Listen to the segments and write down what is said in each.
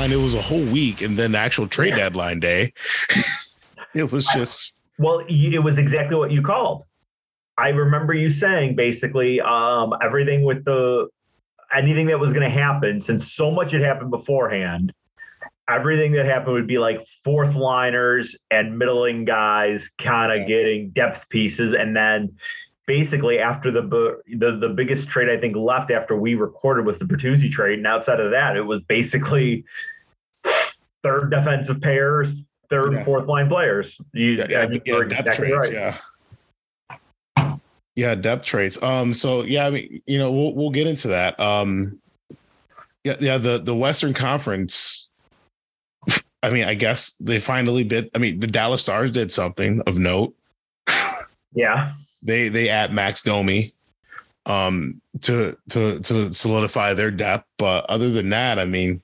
deadline, it was a whole week, and then the actual trade deadline day, it was just. Well, it was exactly what you called. I remember you saying basically um, everything with the anything that was going to happen, since so much had happened beforehand, everything that happened would be like fourth liners and middling guys kind of yeah. getting depth pieces. And then basically after the, the the biggest trade I think left after we recorded was the Bertuzzi trade. And outside of that, it was basically third defensive pairs, third yeah. and fourth line players. You, yeah, yeah, yeah depth exactly trades, right. yeah. Yeah, depth trades. Um, so yeah, I mean, you know, we'll we'll get into that. Um, yeah, yeah. The the Western Conference I mean, I guess they finally did. I mean, the Dallas Stars did something of note. Yeah. They they at Max Domi um to to to solidify their depth. But other than that, I mean,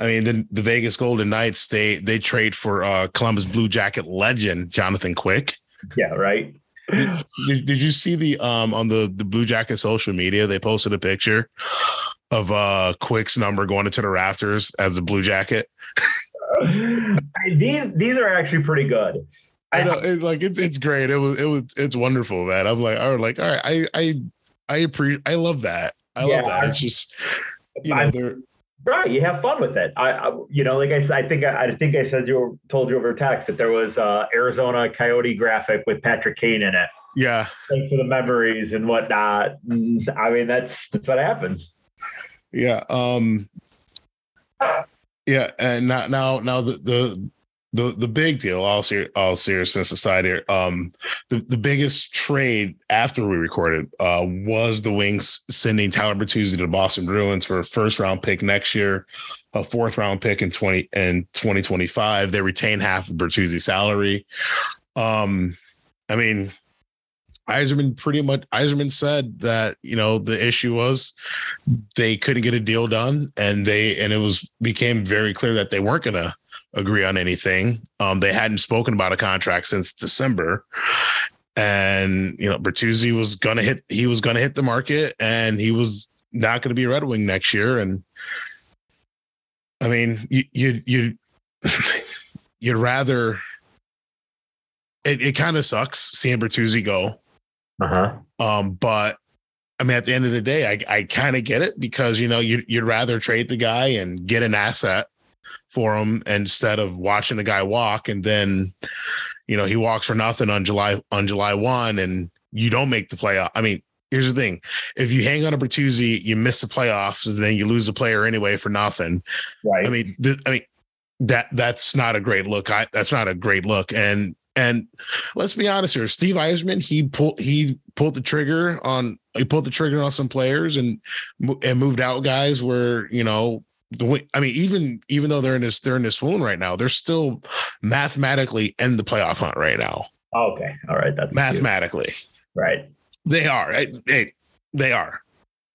I mean the, the Vegas Golden Knights they they trade for uh Columbus Blue Jacket legend Jonathan Quick. Yeah, right. did, did, did you see the um on the the Blue Jacket social media? They posted a picture of uh Quick's number going into the rafters as a Blue Jacket. these these are actually pretty good. I know, it, like it's it's great. It was it was it's wonderful, man. I'm like, I was like, all right, I I I appreciate, I love that. I yeah, love that. It's just, you know, they're right. You have fun with it. I, I you know, like I said, I think I, I think I said you told you over text that there was uh Arizona Coyote graphic with Patrick Kane in it. Yeah. Thanks for the memories and whatnot. I mean, that's that's what happens. Yeah. Um. Yeah, and now now now the the the the big deal, all ser- all seriousness aside here, um, the the biggest trade after we recorded uh, was the Wings sending Tyler Bertuzzi to the Boston Bruins for a first round pick next year, a fourth round pick in twenty in twenty twenty five. They retain half of Bertuzzi's salary. Um, I mean, Yzerman pretty much Yzerman said that you know the issue was they couldn't get a deal done and they and it was became very clear that they weren't to agree on anything. Um, they hadn't spoken about a contract since December, and you know Bertuzzi was going to hit he was to hit the market and he was not going to be a Red Wing next year. And I mean, you you you you'd rather. It, it kind of sucks seeing Bertuzzi go uh-huh. Um, but I mean, at the end of the day, I, I kind of get it because you know you, you'd rather trade the guy and get an asset for him instead of watching the guy walk and then you know he walks for nothing on July on July one and you don't make the playoff. I mean, here's the thing: if you hang on a Bertuzzi, you miss the playoffs and then you lose the player anyway for nothing. Right. I mean, th- I mean that that's not a great look. I that's not a great look. And and let's be honest here, Steve Yzerman, he pulled he pulled the trigger on he pulled the trigger on some players and and moved out guys where you know the I mean even even though they're in this they're in this swoon right now, they're still mathematically in the playoff hunt right now. Okay, all right, that's mathematically cute. right. They are. Hey, they are.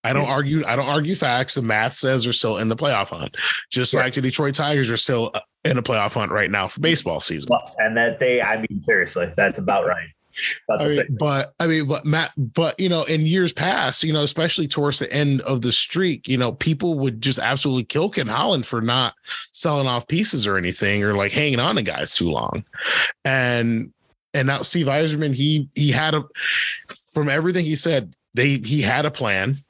I don't argue. I don't argue facts. The math says they're still in the playoff hunt, just like the Detroit Tigers are still uh, in a playoff hunt right now for baseball season. Well, and that they, I mean, seriously, that's about right. I mean, but I mean, but Matt, but you know, in years past, you know, especially towards the end of the streak, you know, people would just absolutely kill Ken Holland for not selling off pieces or anything, or like hanging on to guys too long. And and now Steve Yzerman, he he had a from everything he said, they he had a plan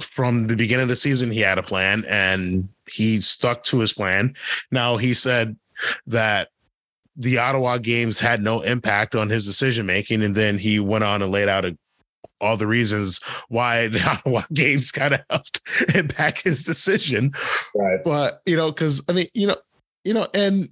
from the beginning of the season, he had a plan and he stuck to his plan. Now he said that the Ottawa games had no impact on his decision making, and then he went on and laid out a, all the reasons why the Ottawa games kind of helped impact his decision. Right. But you know, because I mean, you know, you know, and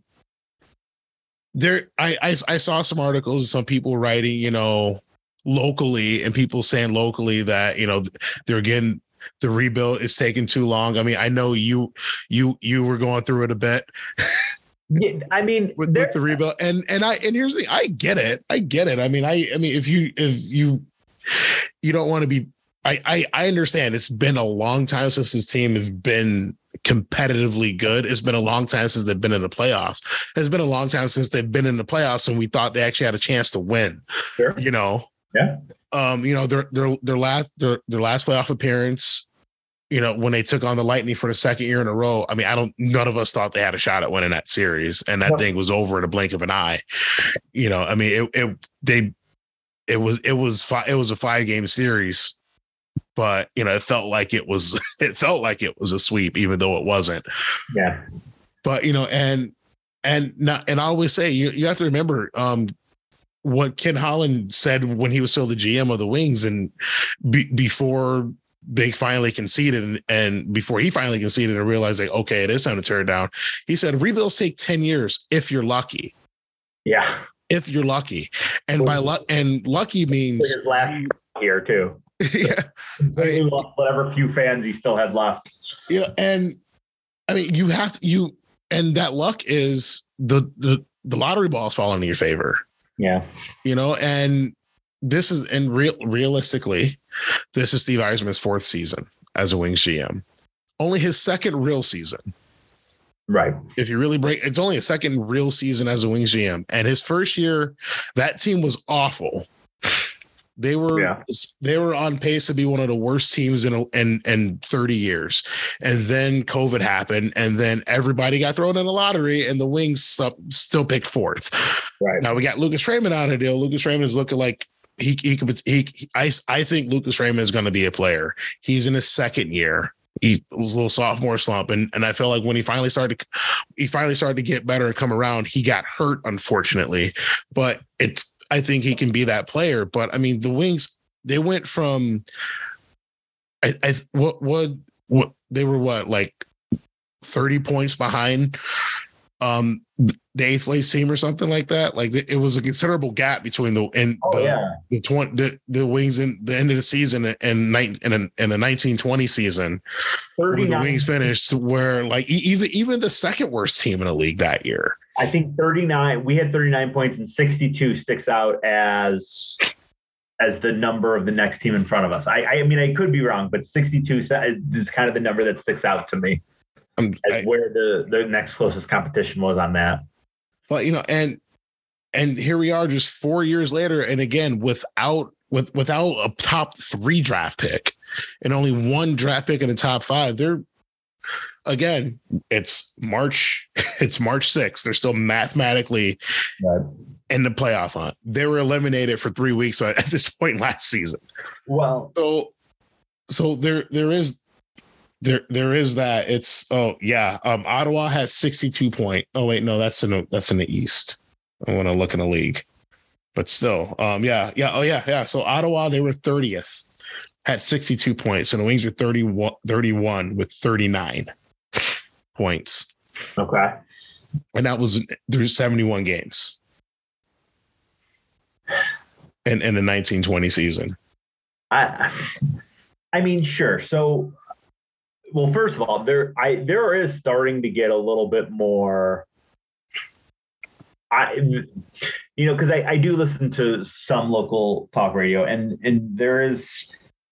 there, I, I I saw some articles, some people writing, you know, locally, and people saying locally that you know they're getting the rebuild is taking too long. I mean, I know you you you were going through it a bit. yeah, I mean, with, with the rebuild, and and I and here's the I get it, I get it. I mean, I I mean, if you if you you don't want to be, I I I understand. It's been a long time since this team has been competitively good. It's been a long time since they've been in the playoffs. It's been a long time since they've been in the playoffs, and we thought they actually had a chance to win. Sure. You know. Yeah. Um, you know, their their their last their their last playoff appearance, you know, when they took on the Lightning for the second year in a row. I mean, I don't none of us thought they had a shot at winning that series, and that thing was over in a blink of an eye. You know, I mean, it, it they it was it was fi- it was a five game series but you know it felt like it was it felt like it was a sweep even though it wasn't yeah but you know and and not and i always say you, you have to remember um what ken holland said when he was still the gm of the wings and be, before they finally conceded and, and before he finally conceded and realized like okay it is time to turn it down he said rebuilds take 10 years if you're lucky. Yeah. If you're lucky. And by luck and lucky means last here too. Yeah. I mean, whatever few fans he still had left. Yeah and i mean you have to you and that luck is the the the lottery balls fall in your favor. Yeah. You know and this is and real realistically this is steve yzerman's fourth season as a wings gm only his second real season Right. If you really break, it's only a second real season as a Wings GM, and his first year, that team was awful. They were Yeah. they were on pace to be one of the worst teams in in in 30 years, and then COVID happened, and then everybody got thrown in the lottery, and the Wings still picked fourth. Right. Now we got Lucas Raymond on a deal. Lucas Raymond is looking like he he could he, he I I think Lucas Raymond is going to be a player. He's in his second year. He was a little sophomore slump, and and I felt like when he finally started, he finally started to get better and come around. He got hurt, unfortunately, but it's I think he can be that player. But I mean, the Wings they went from I I what what what they were what like thirty points behind um the eighth place team or something like that. Like it was a considerable gap between the and Oh the, yeah. the twenty the, the wings in the end of the season and nine in a, in a nineteen twenty season where the wings finished where like even even the second worst team in the league that year. I think 39 we had 39 points and 62 sticks out as as the number of the next team in front of us. I I mean I could be wrong, but 62 is kind of the number that sticks out to me as I, where the the next closest competition was on that. But you know and and here we are just four years later and again without with without a top three draft pick and only one draft pick in the top five they're again it's march it's march 6th they're still mathematically Right. in the playoff hunt. They were eliminated for three weeks at this point last season. Well, so so there there is there there is that. It's oh yeah. Um ottawa had 62 point oh wait no that's in the that's in the east. I want to look in the league. But still um yeah yeah oh yeah yeah. So ottawa they were 30th had 62 points. And the wings were 31 31 with 39 points. Okay. and that was through 71 games. In in the 1920 season. I I mean, sure. So well, first of all, there I there is starting to get a little bit more I you know, because I, I do listen to some local talk radio and and there is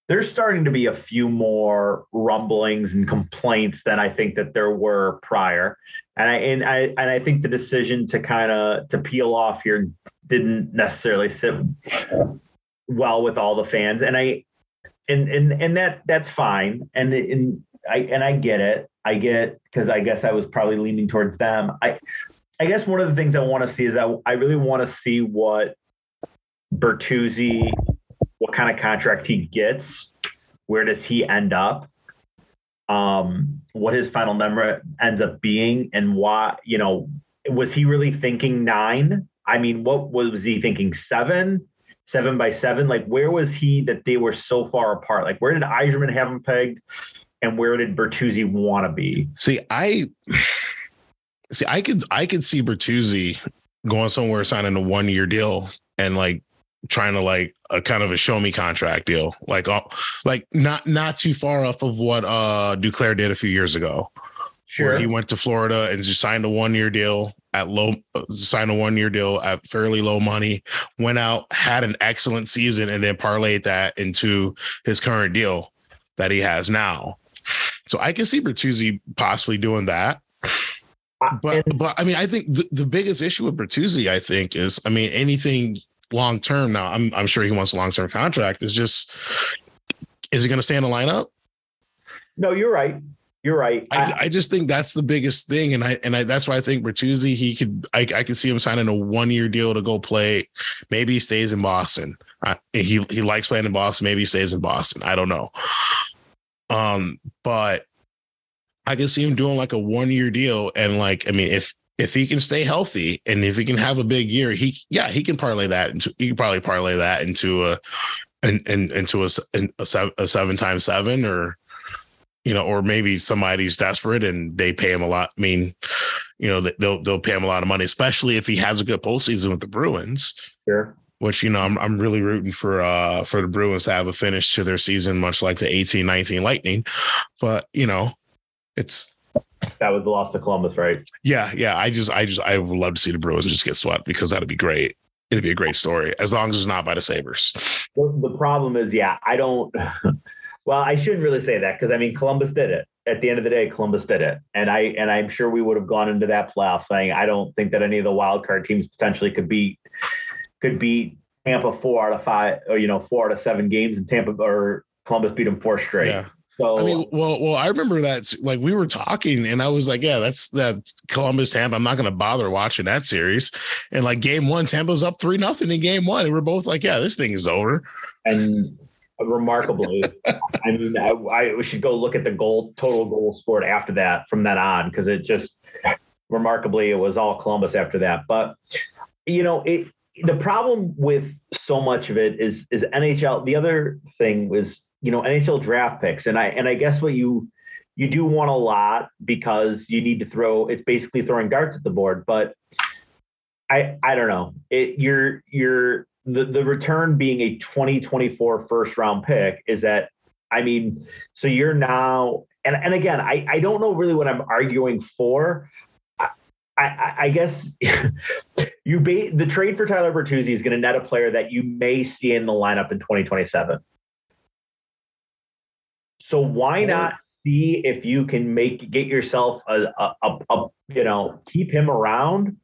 there's starting to be a few more rumblings and complaints than I think that there were prior. And I and I and I think the decision to kind of to peel off here didn't necessarily sit well with all the fans. And I and and and that that's fine. And and I and I get it. I get because I guess I was probably leaning towards them. I I guess one of the things I want to see is I I really want to see what Bertuzzi, what kind of contract he gets. Where does he end up? Um, what his final number ends up being, and why? You know, was he really thinking nine? I mean, what was he thinking? Seven? Seven by seven? Like, where was he that they were so far apart? Like, where did Yzerman have him pegged, and where did Bertuzzi want to be? See, I see. I could I could see Bertuzzi going somewhere signing a one year deal and like trying to like a kind of a show me contract deal, like uh, like not not too far off of what uh Duclair did a few years ago, where he went to Florida and just signed a one year deal at low signed a one year deal at fairly low money, went out had an excellent season, and then parlayed that into his current deal that he has now. So I can see Bertuzzi possibly doing that. But And- but I mean, I think the, the biggest issue with Bertuzzi, I think, is I mean, anything long term. Now, I'm I'm sure he wants a long term contract. Is just is he going to stay in the lineup? No, you're right. You're right. I, I, just think that's the biggest thing, and I and I that's why I think Bertuzzi he could I, I could see him signing a one year deal to go play. Maybe he stays in Boston. Uh, he he likes playing in Boston. Maybe he stays in Boston. I don't know. Um, but I can see him doing like a one year deal, and like I mean, if if he can stay healthy and if he can have a big year, he yeah he can parlay that into he can probably parlay that into a and in, into a, a, a seven times seven or you know, or maybe somebody's desperate and they pay him a lot. I mean, you know, they'll they'll pay him a lot of money, especially if he has a good postseason with the Bruins. Sure. Which you know, I'm I'm really rooting for uh for the Bruins to have a finish to their season, much like the 18 19 Lightning. But you know, it's that was the loss to Columbus, right? Yeah, yeah. I just I just I would love to see the Bruins just get swept because that'd be great. It'd be a great story as long as it's not by the Sabres. The, the problem is, yeah, I don't. Well, I shouldn't really say that because I mean Columbus did it. At the end of the day, Columbus did it, and I and I'm sure we would have gone into that playoff saying I don't think that any of the wild card teams potentially could beat could beat Tampa four out of five or you know four out of seven games, and Tampa or Columbus beat them four straight. Yeah. So I mean, well, well, I remember that like we were talking, and I was like, yeah, that's that Columbus Tampa. I'm not going to bother watching that series. And like game one, Tampa's up three nothing in game one, and we're both like, yeah, this thing is over. And remarkably. I mean, I, I, we should go look at the goal total goals scored after that from that on because it just remarkably it was all Columbus after that. But you know, it the problem with so much of it is is NHL. The other thing was you know NHL draft picks, and I and I guess what you you do want a lot because you need to throw. It's basically throwing darts at the board, but. I, I don't know. It, you're you're the, the return being a 2024 first round pick is that I mean, so you're now and and again, I, I don't know really what I'm arguing for. I, I, I guess you ba- the trade for Tyler Bertuzzi is going to net a player that you may see in the lineup in 2027. So why not see if you can make get yourself a, a, a, a you know keep him around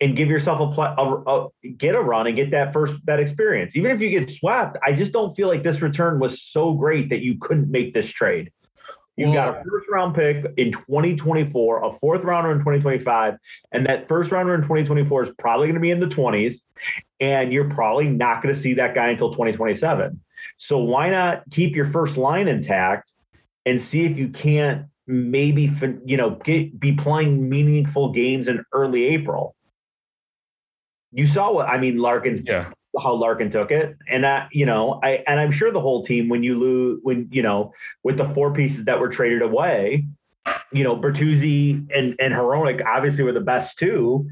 and give yourself a, get a run and get that first that experience. Even if you get swept, I just don't feel like this return was so great that you couldn't make this trade. You well, got a first round pick in 2024, a fourth rounder in 2025, and that first rounder in 2024 is probably going to be in the 20s, and you're probably not going to see that guy until 2027. So why not keep your first line intact and see if you can't maybe you know get be playing meaningful games in early April? you saw what I mean, Larkin. Yeah. How Larkin took it, and that you know, I and I'm sure the whole team when you lose when you know with the four pieces that were traded away, you know, Bertuzzi and and Hronek obviously were the best two.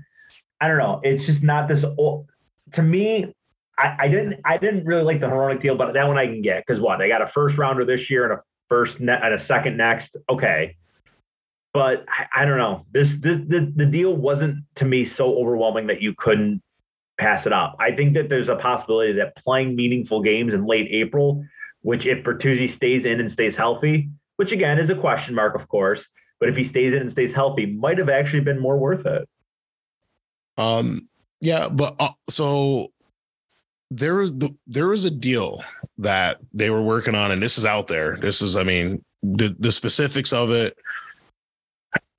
I don't know. It's just not this. old To me, I, I didn't I didn't really like the Hronek deal, but that one I can get because what they got a first rounder this year and a first net and a second next. Okay, but I, I, don't know. This, this the, the deal wasn't to me so overwhelming that you couldn't pass it up. I think that there's a possibility that playing meaningful games in late April, which if Bertuzzi stays in and stays healthy, which again is a question mark, of course, but if he stays in and stays healthy, might have actually been more worth it. Um, yeah, but uh, so there the, there was a deal that they were working on, and this is out there. This is, I mean, the the specifics of it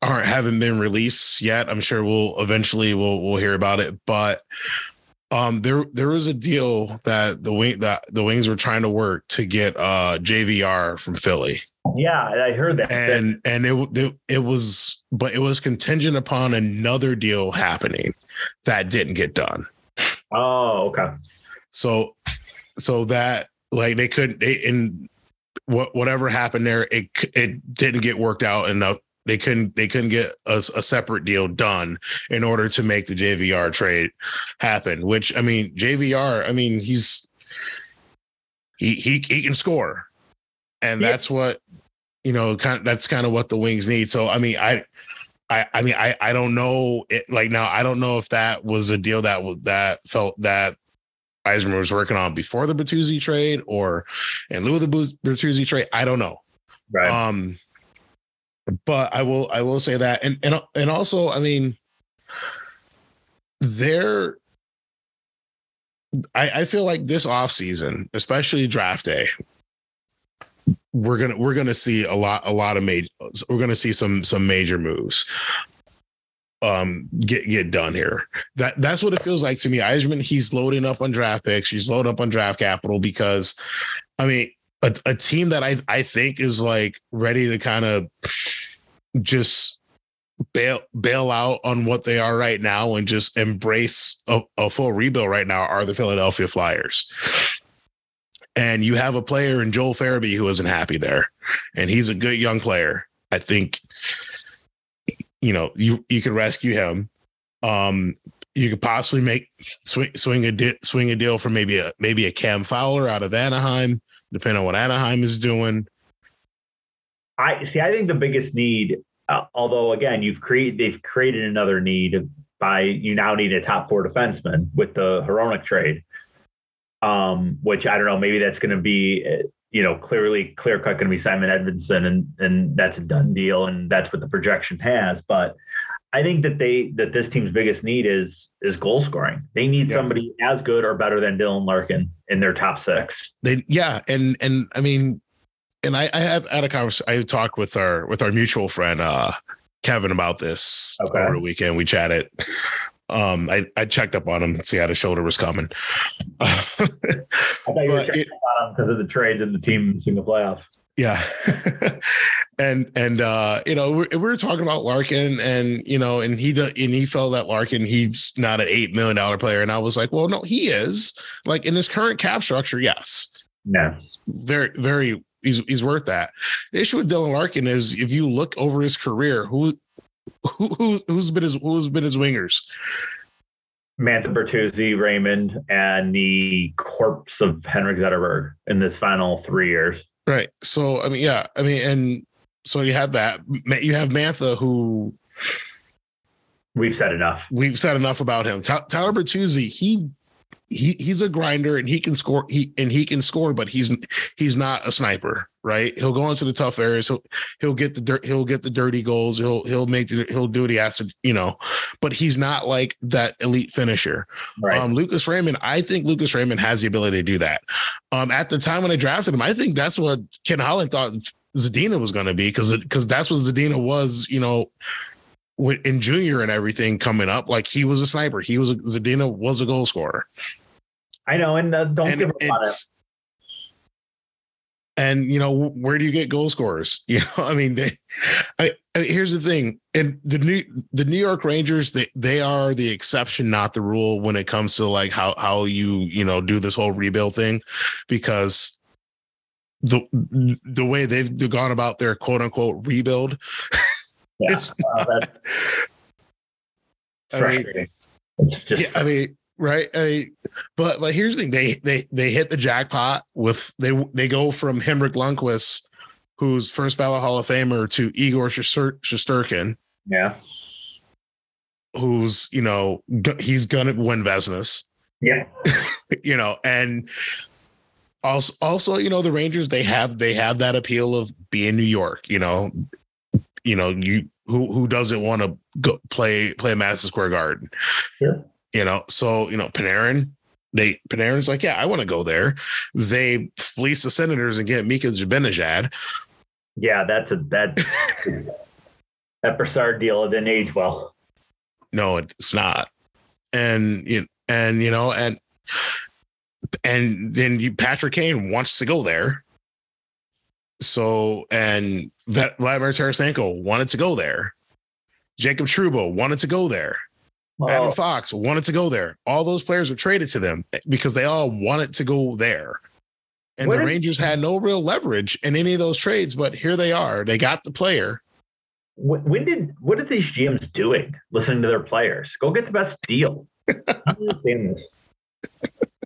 aren't haven't been released yet. I'm sure we'll eventually we'll we'll hear about it, but um there there was a deal that the wing that the wings were trying to work to get uh JVR from Philly. Yeah, I heard that. And and it, it it was but it was contingent upon another deal happening that didn't get done. Oh, okay. So so that like they couldn't they in what whatever happened there it it didn't get worked out enough they couldn't they couldn't get a, a, separate deal done in order to make the JVR trade happen. Which I mean, JVR, I mean, he's he he he can score, and yep. that's what you know. Kind of, that's kind of what the Wings need. So I mean, I. I, I mean I, I don't know it like now I don't know if that was a deal that was that felt that Yzerman was working on before the Bertuzzi trade or in lieu of the Bertuzzi trade. I don't know. Right. Um, but I will I will say that and and and also I mean there I, I feel like this off season, especially draft day, we're gonna we're gonna see a lot a lot of major we're gonna see some some major moves um get get done here. That that's what it feels like to me. Yzerman, he's loading up on draft picks, he's loading up on draft capital because I mean a, a team that I I think is like ready to kind of just bail bail out on what they are right now and just embrace a, a full rebuild right now are the Philadelphia Flyers. And you have a player in Joel Farabee who isn't happy there. And he's a good young player. I think you know, you you could rescue him. Um you could possibly make swing swing a di- swing a deal for maybe a maybe a Cam Fowler out of Anaheim, depending on what Anaheim is doing. I see. I think the biggest need, uh, although again, you've created they've created another need by you now need a top four defenseman with the Hronek trade. Um, which I don't know, maybe that's going to be, uh, you know, clearly clear cut going to be Simon Edvinsson, and and that's a done deal, and that's what the projection has. But I think that they that this team's biggest need is is goal scoring. They need yeah. somebody as good or better than Dylan Larkin in their top six. They yeah, and and I mean and I, I have had a conversation. I talked with our with our mutual friend uh, Kevin about this okay. over the weekend. We chatted. Um, I, I checked up on him to see how the shoulder was coming. I thought you were checking on him because of the trades and the teams in the playoffs. Yeah, and and uh, you know we, we were talking about Larkin, and you know, and he and he felt that Larkin he's not an eight million dollar player, and I was like, well, no, he is. Like in his current cap structure, yes. No, very very he's he's worth that. The issue with Dylan Larkin is if you look over his career, who who, who who's been his who's been his wingers? Mantha Bertuzzi, Raymond, and the corpse of Henrik Zetterberg in this final three years. Right. So I mean, yeah, I mean, and so you have that. You have Mantha, who we've said enough. We've said enough about him. Tyler Bertuzzi, he he he's a grinder and he can score he and he can score but he's he's not a sniper right he'll go into the tough areas he'll he'll get the dirt he'll get the dirty goals he'll he'll make the, he'll do what he has to you know but he's not like that elite finisher right. um lucas raymond i think lucas raymond has the ability to do that um at the time when i drafted him i think that's what ken holland thought zadina was going to be because because that's what zadina was you know in junior and everything coming up, like he was a sniper. He was a, Zadina was a goal scorer. I know, and uh, don't and give up it. And you know, where do you get goal scorers? You know, I mean, they, I, I, here's the thing: and the new the New York Rangers, they they are the exception, not the rule, when it comes to like how how you you know do this whole rebuild thing, because the the way they've gone about their quote unquote rebuild yeah, it's uh, I mean, yeah, I mean, right? I but but here's the thing: they they they hit the jackpot with they they go from Henrik Lundqvist, who's first ballot Hall of Famer, to Igor Shesterkin. Yeah. Who's you know he's gonna win Vezinas. Yeah. you know, and also also you know the Rangers they have they have that appeal of being New York. You know, you know, you who who doesn't want to go play play Madison Square Garden? Sure. You know, so you know, Panarin, they Panarin's like, yeah, I want to go there. They fleece the Senators and get Mika Zibanejad. Yeah, that's a that that Brassard deal didn't age well. No, it's not. And you and you know, and and then you Patrick Kane wants to go there. So and that Vladimir Tarasenko wanted to go there. Jacob Trouba wanted to go there. Adam Fox wanted to go there. All those players were traded to them because they all wanted to go there. And the Rangers had no real leverage in any of those trades, but here they are. They got the player. When did what are these GMs doing? Listening to their players. Go get the best deal. I understand this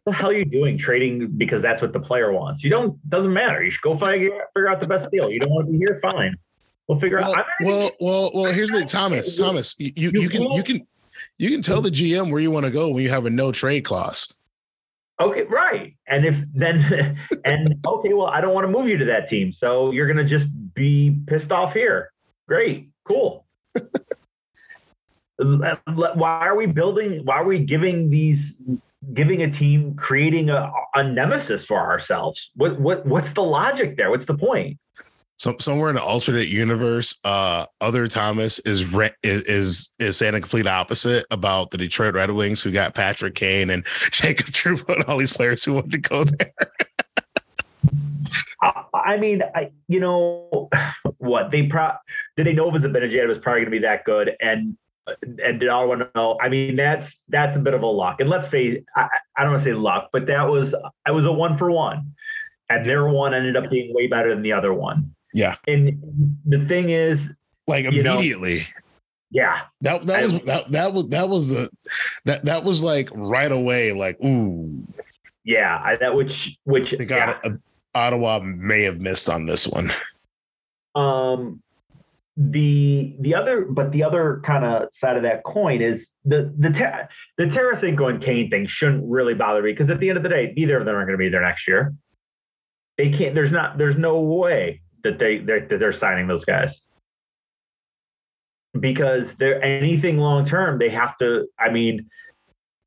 the hell are you doing trading because that's what the player wants? You don't doesn't matter. You should go figure, figure out the best deal. You don't want to be here, fine. We'll figure well, out. Well, well, well. Here's the Thomas. Thomas, you, you, you can you can you can tell mm-hmm. the GM where you want to go when you have a no trade clause. Okay, right. And if then and okay, well, I don't want to move you to that team, so you're gonna just be pissed off here. Great, cool. why are we building? Why are we giving these giving a team creating a, a nemesis for ourselves. What what what's the logic there? What's the point? So, somewhere in an alternate universe, uh, other Thomas is, re- is is saying a complete opposite about the Detroit Red Wings, who got Patrick Kane and Jacob Trouba and all these players who wanted to go there. I mean, I you know what they pro did they know Zibanejad was a Benajad? Was probably going to be that good, and and did all want to know? I mean, that's that's a bit of a luck. And let's face, I, I don't want to say luck, but that was I was a one for one, and their one ended up being way better than the other one. Yeah, and the thing is, like immediately. You know, yeah, that that was that that was that was a that that was like right away. Like, ooh, yeah, I, that which which got yeah. Ottawa may have missed on this one. Um, the the other, but the other kind of side of that coin is the the ter- the Tarasenko and Kane thing shouldn't really bother me because at the end of the day, neither of them are going to be there next year. They can't. There's not. There's no way that they they're, that they're signing those guys because they're anything long term. They have to. I mean,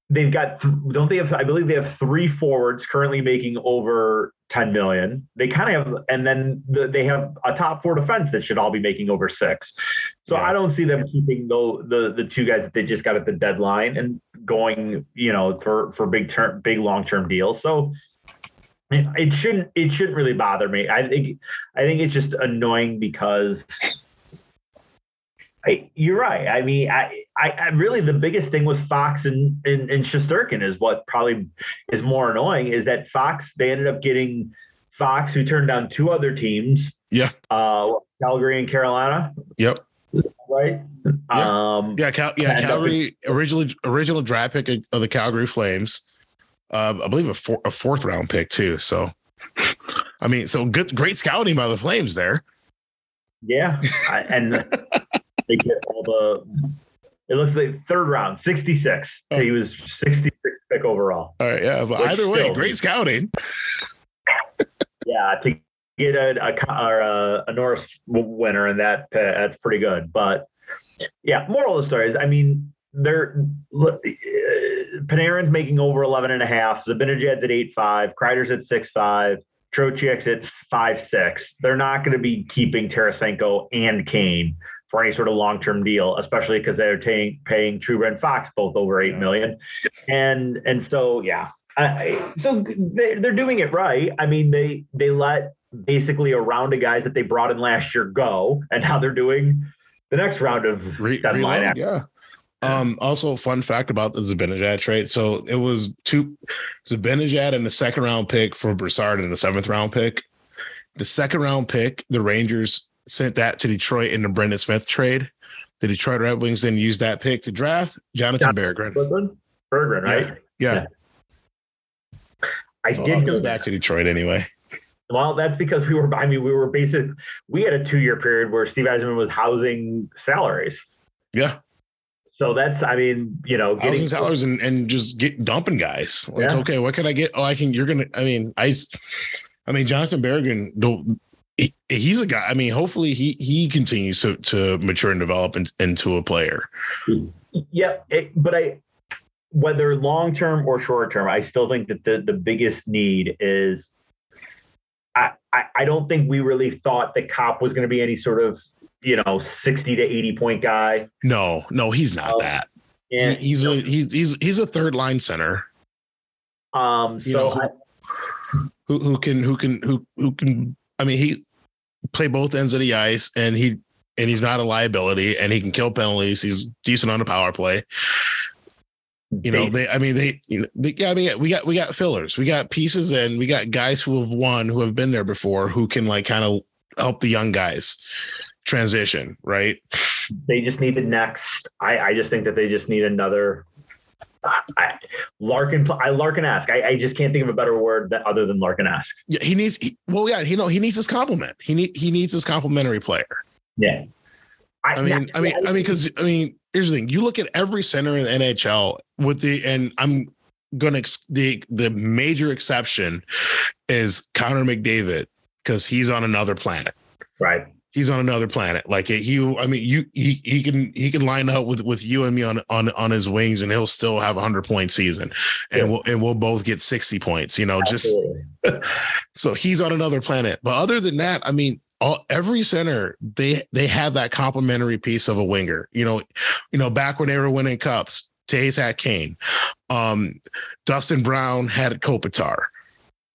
they've got don't they have i believe they have three forwards currently making over 10 million they kind of have and then the, they have a top four defense that should all be making over six so yeah. i don't see them keeping the, the the two guys that they just got at the deadline and going you know for for big term big long term deals so it shouldn't it shouldn't really bother me i think i think it's just annoying because I, you're right. I mean, I, I, I, really the biggest thing with Fox and, and and is what probably is more annoying is that Fox they ended up getting Fox who turned down two other teams. Yeah. Uh, Calgary and Carolina. Yep. Right. Yeah. Um, yeah. Cal- yeah. Calgary original original draft pick of the Calgary Flames. Uh, I believe a, four, a fourth round pick too. So, I mean, so good, great scouting by the Flames there. Yeah, I, and they get all the. It looks like third round, 66. Oh. He was 66 pick overall. All right, yeah, but either way, great scouting. yeah, to get a a, a, a Norris winner and that uh, that's pretty good. But yeah, moral of the story is, I mean, they're uh, Panarin's making over 11 and a half. Zibanejad's at eight five. Kreider's at six five. Trocheck's at five six. They're not going to be keeping Tarasenko and Kane for any sort of long term deal, especially because they're paying paying Trouba and Fox both over eight million, and and so yeah, I, so they, they're doing it right. I mean, they they let basically a round of guys that they brought in last year go, and now they're doing the next round of Re- reload, yeah. Um, also, fun fact about the Zibanejad trade. So it was two Zibanejad and the second round pick for Brassard and the seventh round pick. The second round pick, the Rangers sent that to Detroit in the Brendan Smith trade. The Detroit Red Wings then used that pick to draft Jonatan Berggren. Berggren, right? Yeah. yeah. I so did go back to Detroit anyway. Well, that's because we were. I mean, we were basic. We had a two-year period where Steve Yzerman was housing salaries. Yeah. So that's. I mean, you know, getting salaries and, and just get dumping guys. Like, yeah. okay, what can I get? Oh, I can. You're gonna. I mean, I. I mean, Jonatan. The he, he's a guy. I mean, hopefully he he continues to to mature and develop in, into a player. Yeah, it, but I whether long term or short term, I still think that the the biggest need is. I, I, I don't think we really thought that Copp was going to be any sort of you know 60 to 80 point guy. No, no, he's not um, that. And he, he's a he's he's he's a third line center. Um, so know, who, who, who can who can who who can I mean he play both ends of the ice, and he and he's not a liability, and he can kill penalties. He's decent on the power play. You know, they. I mean, they. You know, they, yeah. I mean, we got we got fillers. We got pieces, and we got guys who have won, who have been there before, who can like kind of help the young guys transition. Right. They just need the next. I I just think that they just need another I, Larkin, I Larkin ask. I, I, just can't think of a better word that other than Larkin ask. Yeah, he needs. He, well, yeah, he know he needs his compliment. He need he needs his complimentary player. Yeah. I, I mean, I mean, I mean, because I mean, here's the thing: you look at every center in the NHL with the, and I'm gonna the the major exception is Connor McDavid because he's on another planet. Right. He's on another planet. Like he, I mean, you he he can he can line up with with you and me on on on his wings, and he'll still have a hundred point season, and yeah. we'll and we'll both get sixty points. You know, Absolutely. just so he's on another planet. But other than that, I mean, all every center they they have that complementary piece of a winger. You know, you know, back when they were winning cups, Toews had Kane, um, Dustin Brown had Kopitar.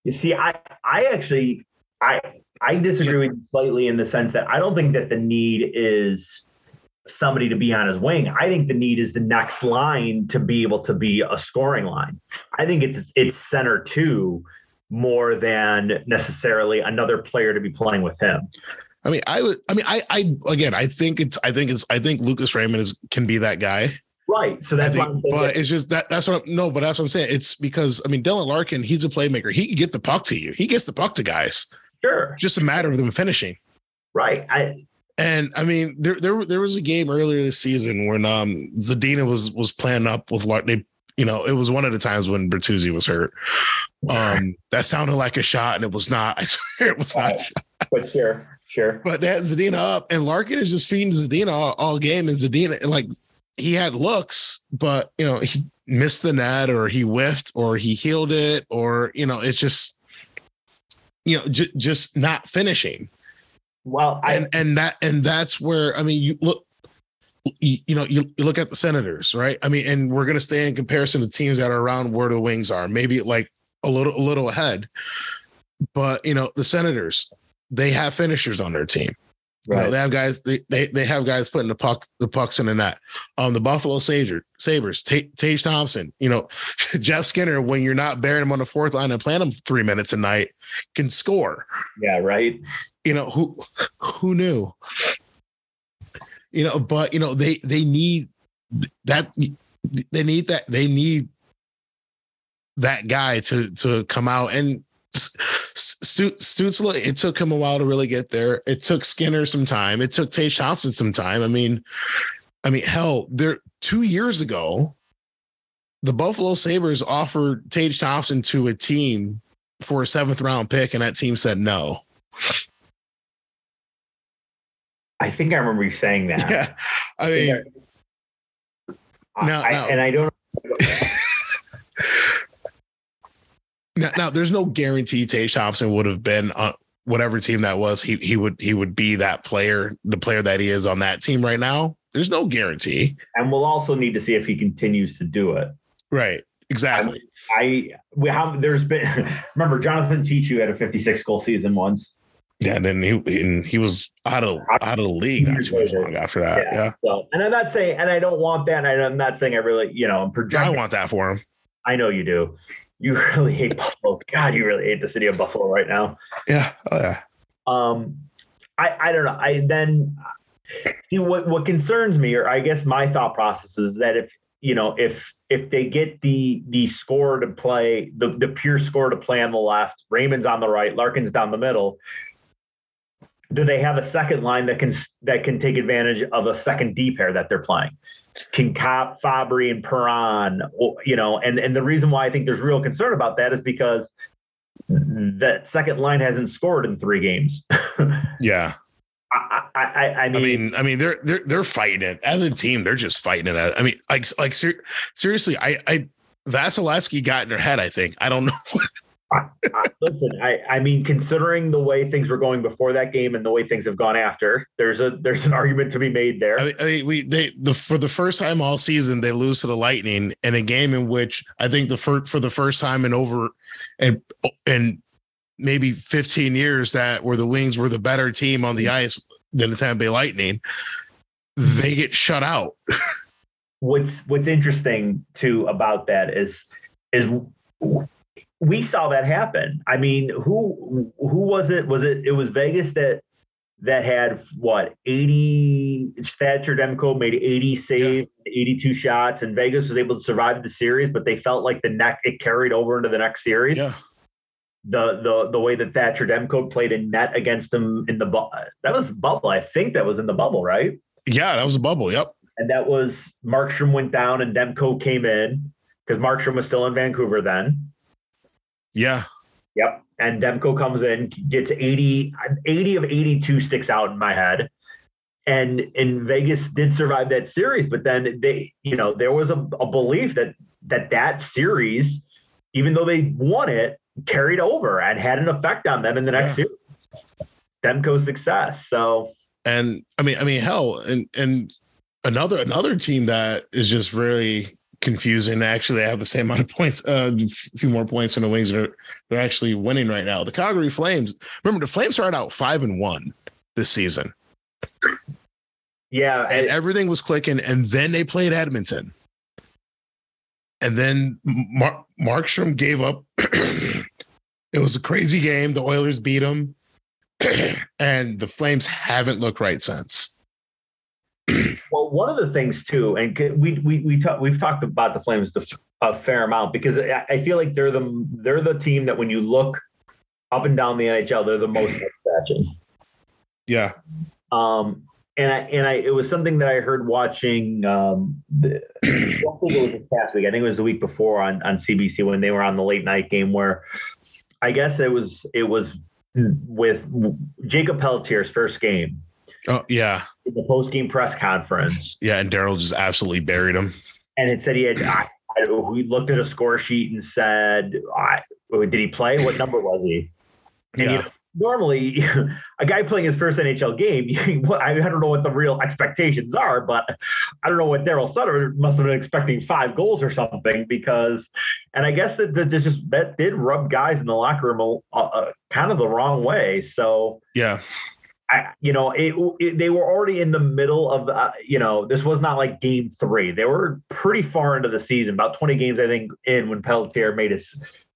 You see, I I actually I I disagree with you slightly in the sense that I don't think that the need is somebody to be on his wing. I think the need is the next line to be able to be a scoring line. I think it's it's center two more than necessarily another player to be playing with him. I mean, I would. I mean, I. I again, I think it's. I think it's. I think Lucas Raymond is can be that guy. Right. So that's. Think, but it's just that. That's what. No, but that's what I'm saying. It's because I mean, Dylan Larkin. He's a playmaker. He can get the puck to you. He gets the puck to guys. Sure. Just a matter of them finishing. Right. I. And I mean, there there there was a game earlier this season when um Zadina was was playing up with They you know, it was one of the times when Bertuzzi was hurt. Um, that sounded like a shot, and it was not. I swear it was not. But sure, sure. But that Zadina up, and Larkin is just feeding Zadina all, all game, and Zadina like he had looks, but you know he missed the net, or he whiffed, or he heeled it, or you know it's just you know j- just not finishing. Well, I, and and that and that's where I mean you look you, you, know, you, you look at the Senators, right? I mean, and we're going to stay in comparison to teams that are around where the Wings are, maybe like a little, a little ahead. But you know, the Senators, they have finishers on their team. Right. You know, they have guys. They, they they have guys putting the puck the pucks in the net. Um, the Buffalo Sager, Sabres, T- Tage Thompson. You know, Jeff Skinner. When you're not bearing him on the fourth line and playing him three minutes a night, can score. Yeah, right. You know who who knew you know, but you know, they they need that they need that they need that guy to to come out and Stützle, it took him a while to really get there. It took Skinner some time. It took Tage Thompson some time. I mean, I mean, hell, there two years ago, the Buffalo Sabres offered Tage Thompson to a team for a seventh round pick, and that team said no. I think I remember you saying that. Yeah. I mean, I, no, I, no. and I don't. now, now, there's no guarantee Tage Thompson would have been on whatever team that was. He he would he would be that player, the player that he is on that team right now. There's no guarantee. And we'll also need to see if he continues to do it. Right. Exactly. I, I we have there's been remember Jonathan Cheechoo had a 56 goal season once. Yeah, and then he and he was out of out of the league not too much long after that. Yeah. yeah. So, and I'm not saying, and I don't want that. And I'm not saying I really, you know, I'm projecting. I want that for him. I know you do. You really hate Buffalo. God, you really hate the city of Buffalo right now. Yeah. Oh yeah. Um, I I don't know. I then see what what concerns me, or I guess my thought process is that if you know if if they get the the score to play the the pure score to play on the left, Raymond's on the right, Larkin's down the middle do they have a second line that can that can take advantage of a second D pair that they're playing? Can Copp, Fabbri, and Perron, you know, and and the reason why I think there's real concern about that is because that second line hasn't scored in three games. yeah. I, I, I, mean, I mean, I mean, they're they're they're fighting it as a team. They're just fighting it. I mean, like like ser- seriously, I I Vasilevskiy got in her head. I think I don't know. I, listen, I, I mean, considering the way things were going before that game and the way things have gone after, there's a there's an argument to be made there. I mean, I mean we they the for the first time all season they lose to the Lightning in a game in which I think the for for the first time in over and and maybe 15 years that where the Wings were the better team on the ice than the Tampa Bay Lightning, they get shut out. what's what's interesting too about that is is we saw that happen. I mean, who who was it? Was it it was Vegas that that had what 80 Thatcher Demko made 80 saves, yeah. 82 shots, and Vegas was able to survive the series, but they felt like the neck it carried over into the next series. Yeah. The the the way that Thatcher Demko played in net against them in the bu- that was bubble. I think that was in the bubble, right? Yeah, that was a bubble. Yep. And that was Markstrom went down and Demko came in because Markstrom was still in Vancouver then yeah. Yep. and Demko comes in, gets 80, 80 of 82 sticks out in my head. And in Vegas did survive that series, but then they, you know, there was a, a belief that that that series, even though they won it, carried over and had an effect on them in the next yeah. series. Demko's success. So, and I mean, I mean, hell, and and another another team that is just really confusing. Actually, they have the same amount of points, uh, a few more points than the Wings. Are they're actually winning right now? The Calgary Flames. Remember, the Flames started out five and one this season. Yeah, and everything was clicking, and then they played Edmonton, and then Mar- Markstrom gave up. it was a crazy game. The Oilers beat them, and the Flames haven't looked right since. one of the things too, and we we we talk, we've talked about the Flames a fair amount because I feel like they're the they're the team that when you look up and down the NHL, they're the most catching. Yeah. Um, and I and I it was something that I heard watching. Um, the, I think it was this past week. I think it was the week before on on CBC when they were on the late night game where I guess it was it was with Jakob Pelletier's first game. Oh yeah, the post game press conference. Yeah, and Daryl just absolutely buried him. And it said he had. I, I, we looked at a score sheet and said, "Did he play? What number was he?" And yeah. normally, a guy playing his first NHL game, I don't know what the real expectations are, but I don't know what Daryl Sutter must have been expecting five goals or something because, and I guess that, that just that did rub guys in the locker room uh, uh, kind of the wrong way. So yeah, I, you know, it, it, they were already in the middle of, uh, you know, this was not like game three. They were pretty far into the season, about 20 games, I think, in when Pelletier made his,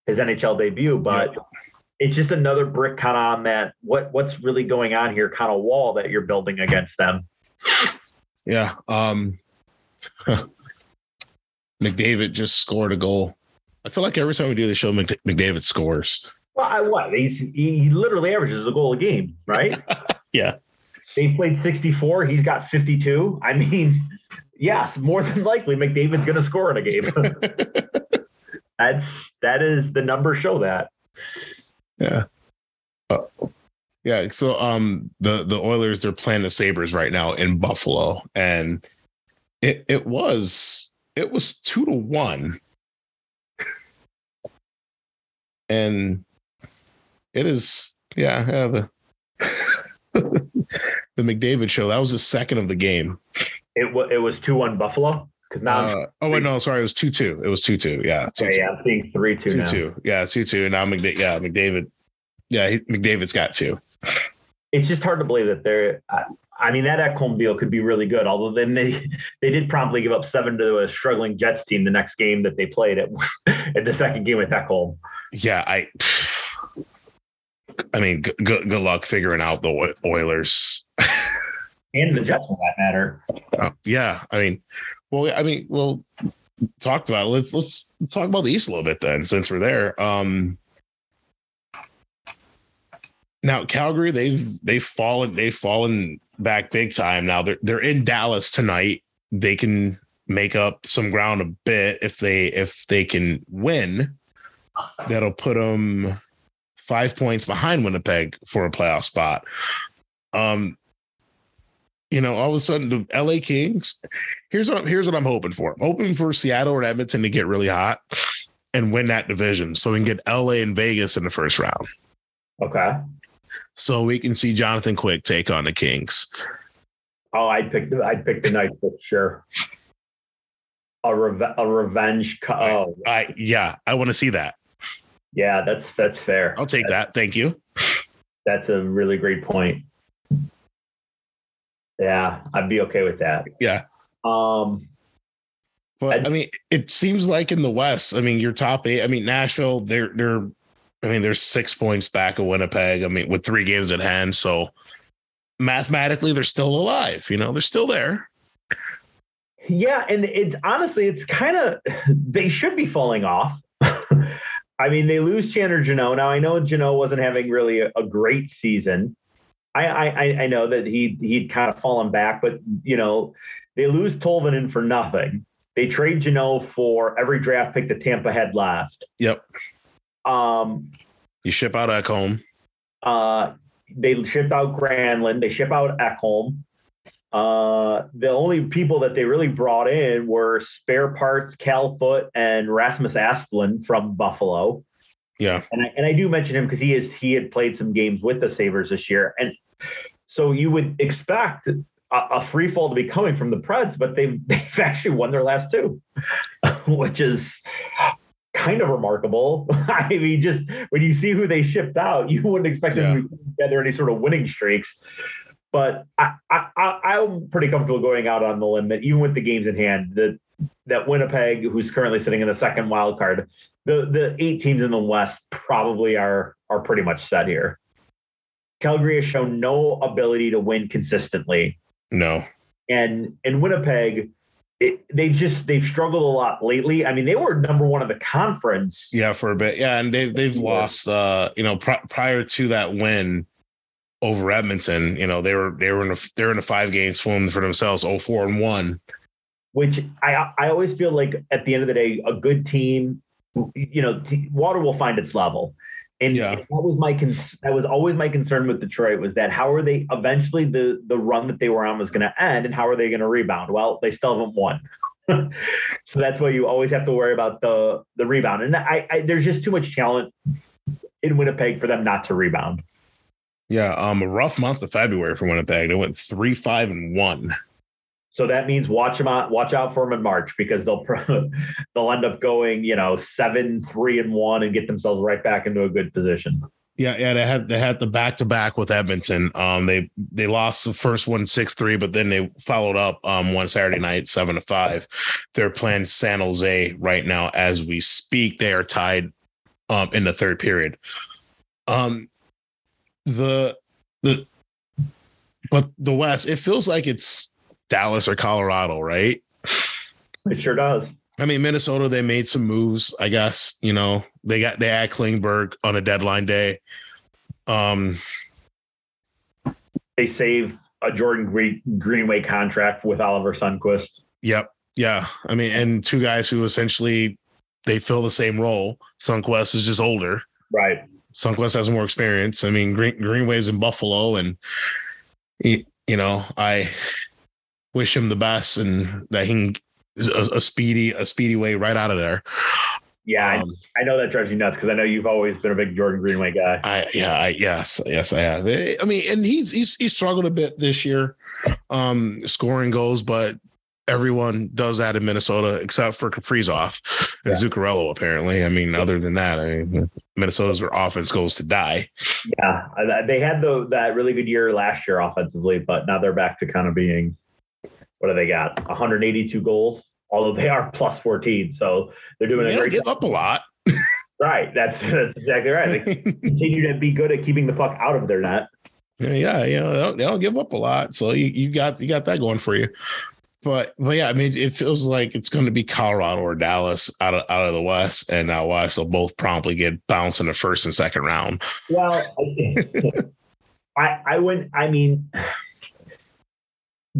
his NHL debut. But yeah. it's just another brick kind of on that, what what's really going on here kind of wall that you're building against them. Yeah. Um, McDavid just scored a goal. I feel like every time we do the show, McDavid scores. Well, I, what? He's, he literally averages a goal a game, right? Yeah. They played 64. He's got 52. I mean, yes, more than likely McDavid's going to score in a game. That's that is the numbers show that. Yeah. Uh, yeah. So um the the Oilers they're playing the Sabres right now in Buffalo, and it it was it was two to one. And it is yeah, yeah, the the McDavid show. That was the second of the game. It was it was two one Buffalo because now. Uh, oh wait, no, sorry, it was two two. It was two two. Yeah, two, okay, yeah, I'm seeing three two. Two now. two. Yeah, two two. Now McDavid. Yeah, McDavid. Yeah, he, McDavid's got two. It's just hard to believe that they're. I mean, that Ekholm deal could be really good. Although then they they did promptly give up seven to a struggling Jets team the next game that they played at at the second game with Ekholm. Yeah, I. I mean, good good luck figuring out the Oilers and the Jets for that matter. Uh, yeah, I mean, well, I mean, well, talked about it. Let's let's talk about the East a little bit then, since we're there. Um, now Calgary, they've they've fallen they've fallen back big time. Now they're they're in Dallas tonight. They can make up some ground a bit if they if they can win. That'll put them five points behind Winnipeg for a playoff spot. Um, you know, all of a sudden the LA Kings. Here's what I'm, here's what I'm hoping for. I'm hoping for Seattle or Edmonton to get really hot and win that division, so we can get LA and Vegas in the first round. Okay. So we can see Jonathan Quick take on the Kings. Oh, I'd pick the I'd pick the Knights for sure. A, reve- a revenge. Co- oh, I, yeah, I want to see that. Yeah, that's that's fair. I'll take that's, that. Thank you. That's a really great point. Yeah, I'd be okay with that. Yeah. Um but I'd, I mean, it seems like in the West, I mean, your top eight, I mean, Nashville, they're they're I mean, they're six points back of Winnipeg. I mean, with three games at hand. So mathematically, they're still alive, you know, they're still there. Yeah, and it's honestly, it's kind of they should be falling off. I mean, they lose Chandler Jeannot. Now I know Jeannot wasn't having really a, a great season. I, I I know that he he'd kind of fallen back, but you know, they lose Tolvanen for nothing. They trade Jeannot for every draft pick that Tampa had last. Yep. Um, You ship out Ekholm. Uh, they ship out Granlund. They ship out Ekholm. Uh, the only people that they really brought in were spare parts, Cal Foote, and Rasmus Asplund from Buffalo. Yeah, and I, and I do mention him because he is he had played some games with the Sabres this year, and so you would expect a, a free fall to be coming from the Preds, but they've they've actually won their last two, which is kind of remarkable. I mean, just when you see who they shipped out, you wouldn't expect yeah. them to be together any sort of winning streaks. But I, I, I'm pretty comfortable going out on the limb that even with the games in hand, that that Winnipeg, who's currently sitting in the second wild card, the the eight teams in the West probably are are pretty much set here. Calgary has shown no ability to win consistently. No. And in Winnipeg, it, they've just they've struggled a lot lately. I mean, they were number one of the conference. Yeah, for a bit. Yeah, and they they've lost. Uh, you know, pr- prior to that win over Edmonton, you know, they were they were in a they're in a five game swim for themselves, 04 and one. Which I I always feel like at the end of the day, a good team, you know, t- water will find its level. And yeah. that was my con- that was always my concern with Detroit was that how are they eventually the the run that they were on was going to end and how are they going to rebound? Well, they still haven't won. so that's why you always have to worry about the the rebound. And I, I there's just too much talent in Winnipeg for them not to rebound. Yeah, um, a rough month of February for Winnipeg. They went three, five, and one. So that means watch them out, watch out for them in March because they'll they'll end up going, you know, seven, three, and one, and get themselves right back into a good position. Yeah, yeah, they had they had the back to back with Edmonton. Um, they they lost the first one six three, but then they followed up um one Saturday night seven to five. They're playing San Jose right now as we speak. They are tied um in the third period. Um, the the but the West, it feels like it's Dallas or Colorado, right? It sure does. I mean, Minnesota, they made some moves, I guess. You know, they got they had Klingberg on a deadline day. Um they save a Jordan Green, Greenway contract with Oliver Sundqvist. Yep. Yeah. I mean, and two guys who essentially they fill the same role. Sundqvist is just older. Right. Sundqvist has more experience. I mean, Green, Greenway's in Buffalo, and he, you know, I wish him the best and that he can a, a speedy a speedy way right out of there. Yeah, um, I, I, know that drives you nuts because I know you've always been a big Jordan Greenway guy. I yeah, I, yes, yes, I have. I mean, and he's he's he's struggled a bit this year, um, scoring goals, but everyone does that in Minnesota except for Kaprizov and yeah. Zuccarello. Apparently, I mean, other than that, I mean, Minnesota's where offense goes to die. Yeah, they had the that really good year last year offensively, but now they're back to kind of being what do they got? 182 goals, although they are plus 14. So they're doing they a great give job. up a lot. right. That's that's exactly right. They continue to be good at keeping the puck out of their net. Yeah, yeah, you know, they don't, they don't give up a lot. So you, you got you got that going for you. But but yeah, I mean, it feels like it's going to be Colorado or Dallas out of out of the West, and now watch they'll both promptly get bounced in the first and second round. Well, I I wouldn't. I mean,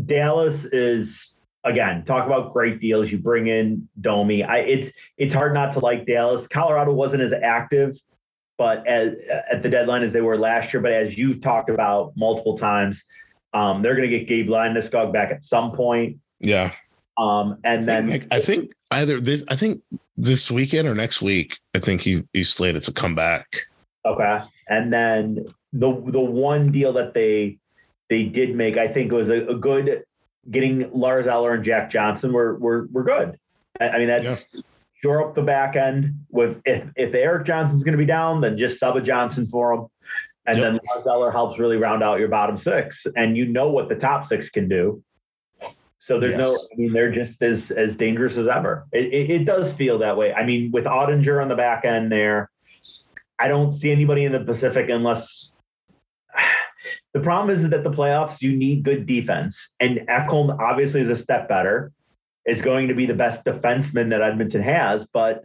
Dallas is again talk about great deals. You bring in Domi. I it's it's hard not to like Dallas. Colorado wasn't as active, but as at the deadline as they were last year. But as you've talked about multiple times, um, they're going to get Gabe Landeskog back at some point. Yeah. Um, and I think, then I think either this I think this weekend or next week, I think he he's slated to come back. Okay. And then the the one deal that they they did make, I think, was a, a good getting Lars Eller and Jack Johnson were were were good. I, I mean, that's yeah. shore up the back end. With if if Erik Johnson's going to be down, then just sub a Johnson for him, and yep. then Lars Eller helps really round out your bottom six, and you know what the top six can do. So there's yes. no, I mean, they're just as as dangerous as ever. It, it, it does feel that way. I mean, with Oettinger on the back end there, I don't see anybody in the Pacific unless the problem is that the playoffs, you need good defense. And Ekholm obviously is a step better, is going to be the best defenseman that Edmonton has. But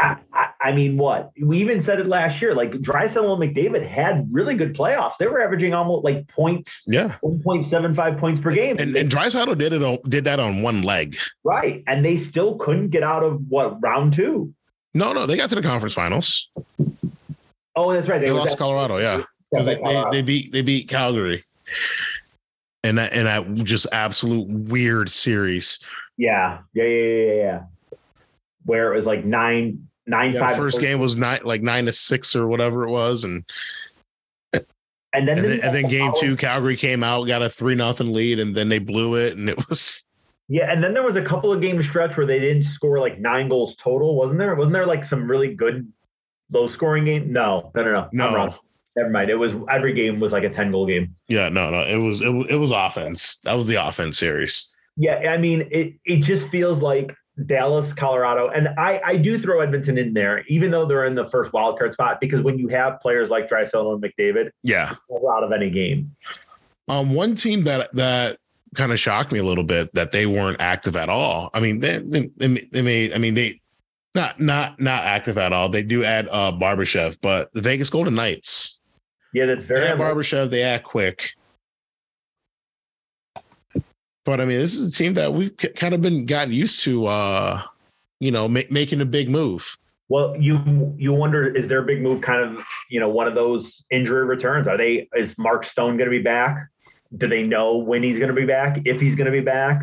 I, I, I mean, what? We even said it last year. Like Draisaitl and McDavid had really good playoffs. They were averaging almost like points, yeah, 1.75 points per game. And, and Draisaitl did it on, did that on one leg. Right. And they still couldn't get out of what round two. No, no, they got to the conference finals. Oh, that's right. They, they lost Colorado, yeah, because they, they, they beat they beat Calgary, and that and that just absolute weird series. Yeah, yeah, yeah, yeah, yeah. Where it was like nine nine yeah, five. First game was nine like nine to six or whatever it was, and and then and then, and then game two, Calgary came out, got a three nothing lead, and then they blew it, and it was. Yeah, and then there was a couple of game stretch where they didn't score like nine goals total, wasn't there? Wasn't there like some really good low scoring game? No, no, no, no. No. I'm wrong. Never mind. It was every game was like a ten goal game. Yeah, no, no. It was it, it was offense. That was the offense series. Yeah, I mean, it it just feels like Dallas, Colorado, and I I do throw Edmonton in there, even though they're in the first wild card spot, because when you have players like Draisaitl and McDavid, Yeah. out of any game. Um, one team that that kind of shocked me a little bit that they weren't active at all. I mean, they they, they, they made. I mean, they not not not active at all. They do add uh Barbashev, but the Vegas Golden Knights. Yeah, that's They very add Barbashev. They act quick. But I mean, this is a team that we've k- kind of been gotten used to. uh You know, ma- making a big move. Well, you you wonder is their big move kind of you know one of those injury returns? Are they is Mark Stone going to be back? Do they know when he's going to be back? If he's going to be back,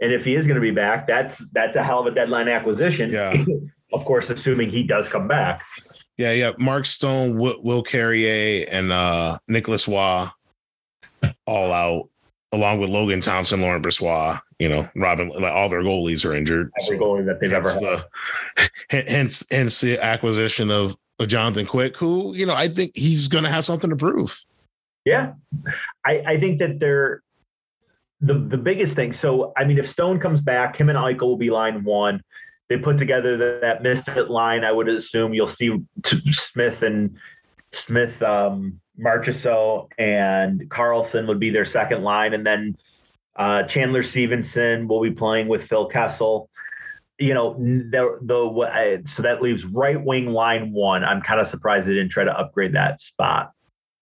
and if he is going to be back, that's that's a hell of a deadline acquisition. Yeah. of course, assuming he does come back. Yeah, yeah. Mark Stone, Will, Will Carrier, and uh Nicholas Waugh all out, along with Logan Thompson, Laurent Brossoit. You know, Robin, like all their goalies are injured. Every So goalie that they've ever had. the, hence, hence the acquisition of, of Jonathan Quick, who you know I think he's going to have something to prove. Yeah, I, I think that they're the the biggest thing. So I mean, if Stone comes back, him and Eichel will be line one. They put together the, that misfit line. I would assume you'll see t- Smith and Smith, um, Marchessault and Karlsson would be their second line, and then uh, Chandler Stephenson will be playing with Phil Kessel. You know, the the so that leaves right wing line one. I'm kind of surprised they didn't try to upgrade that spot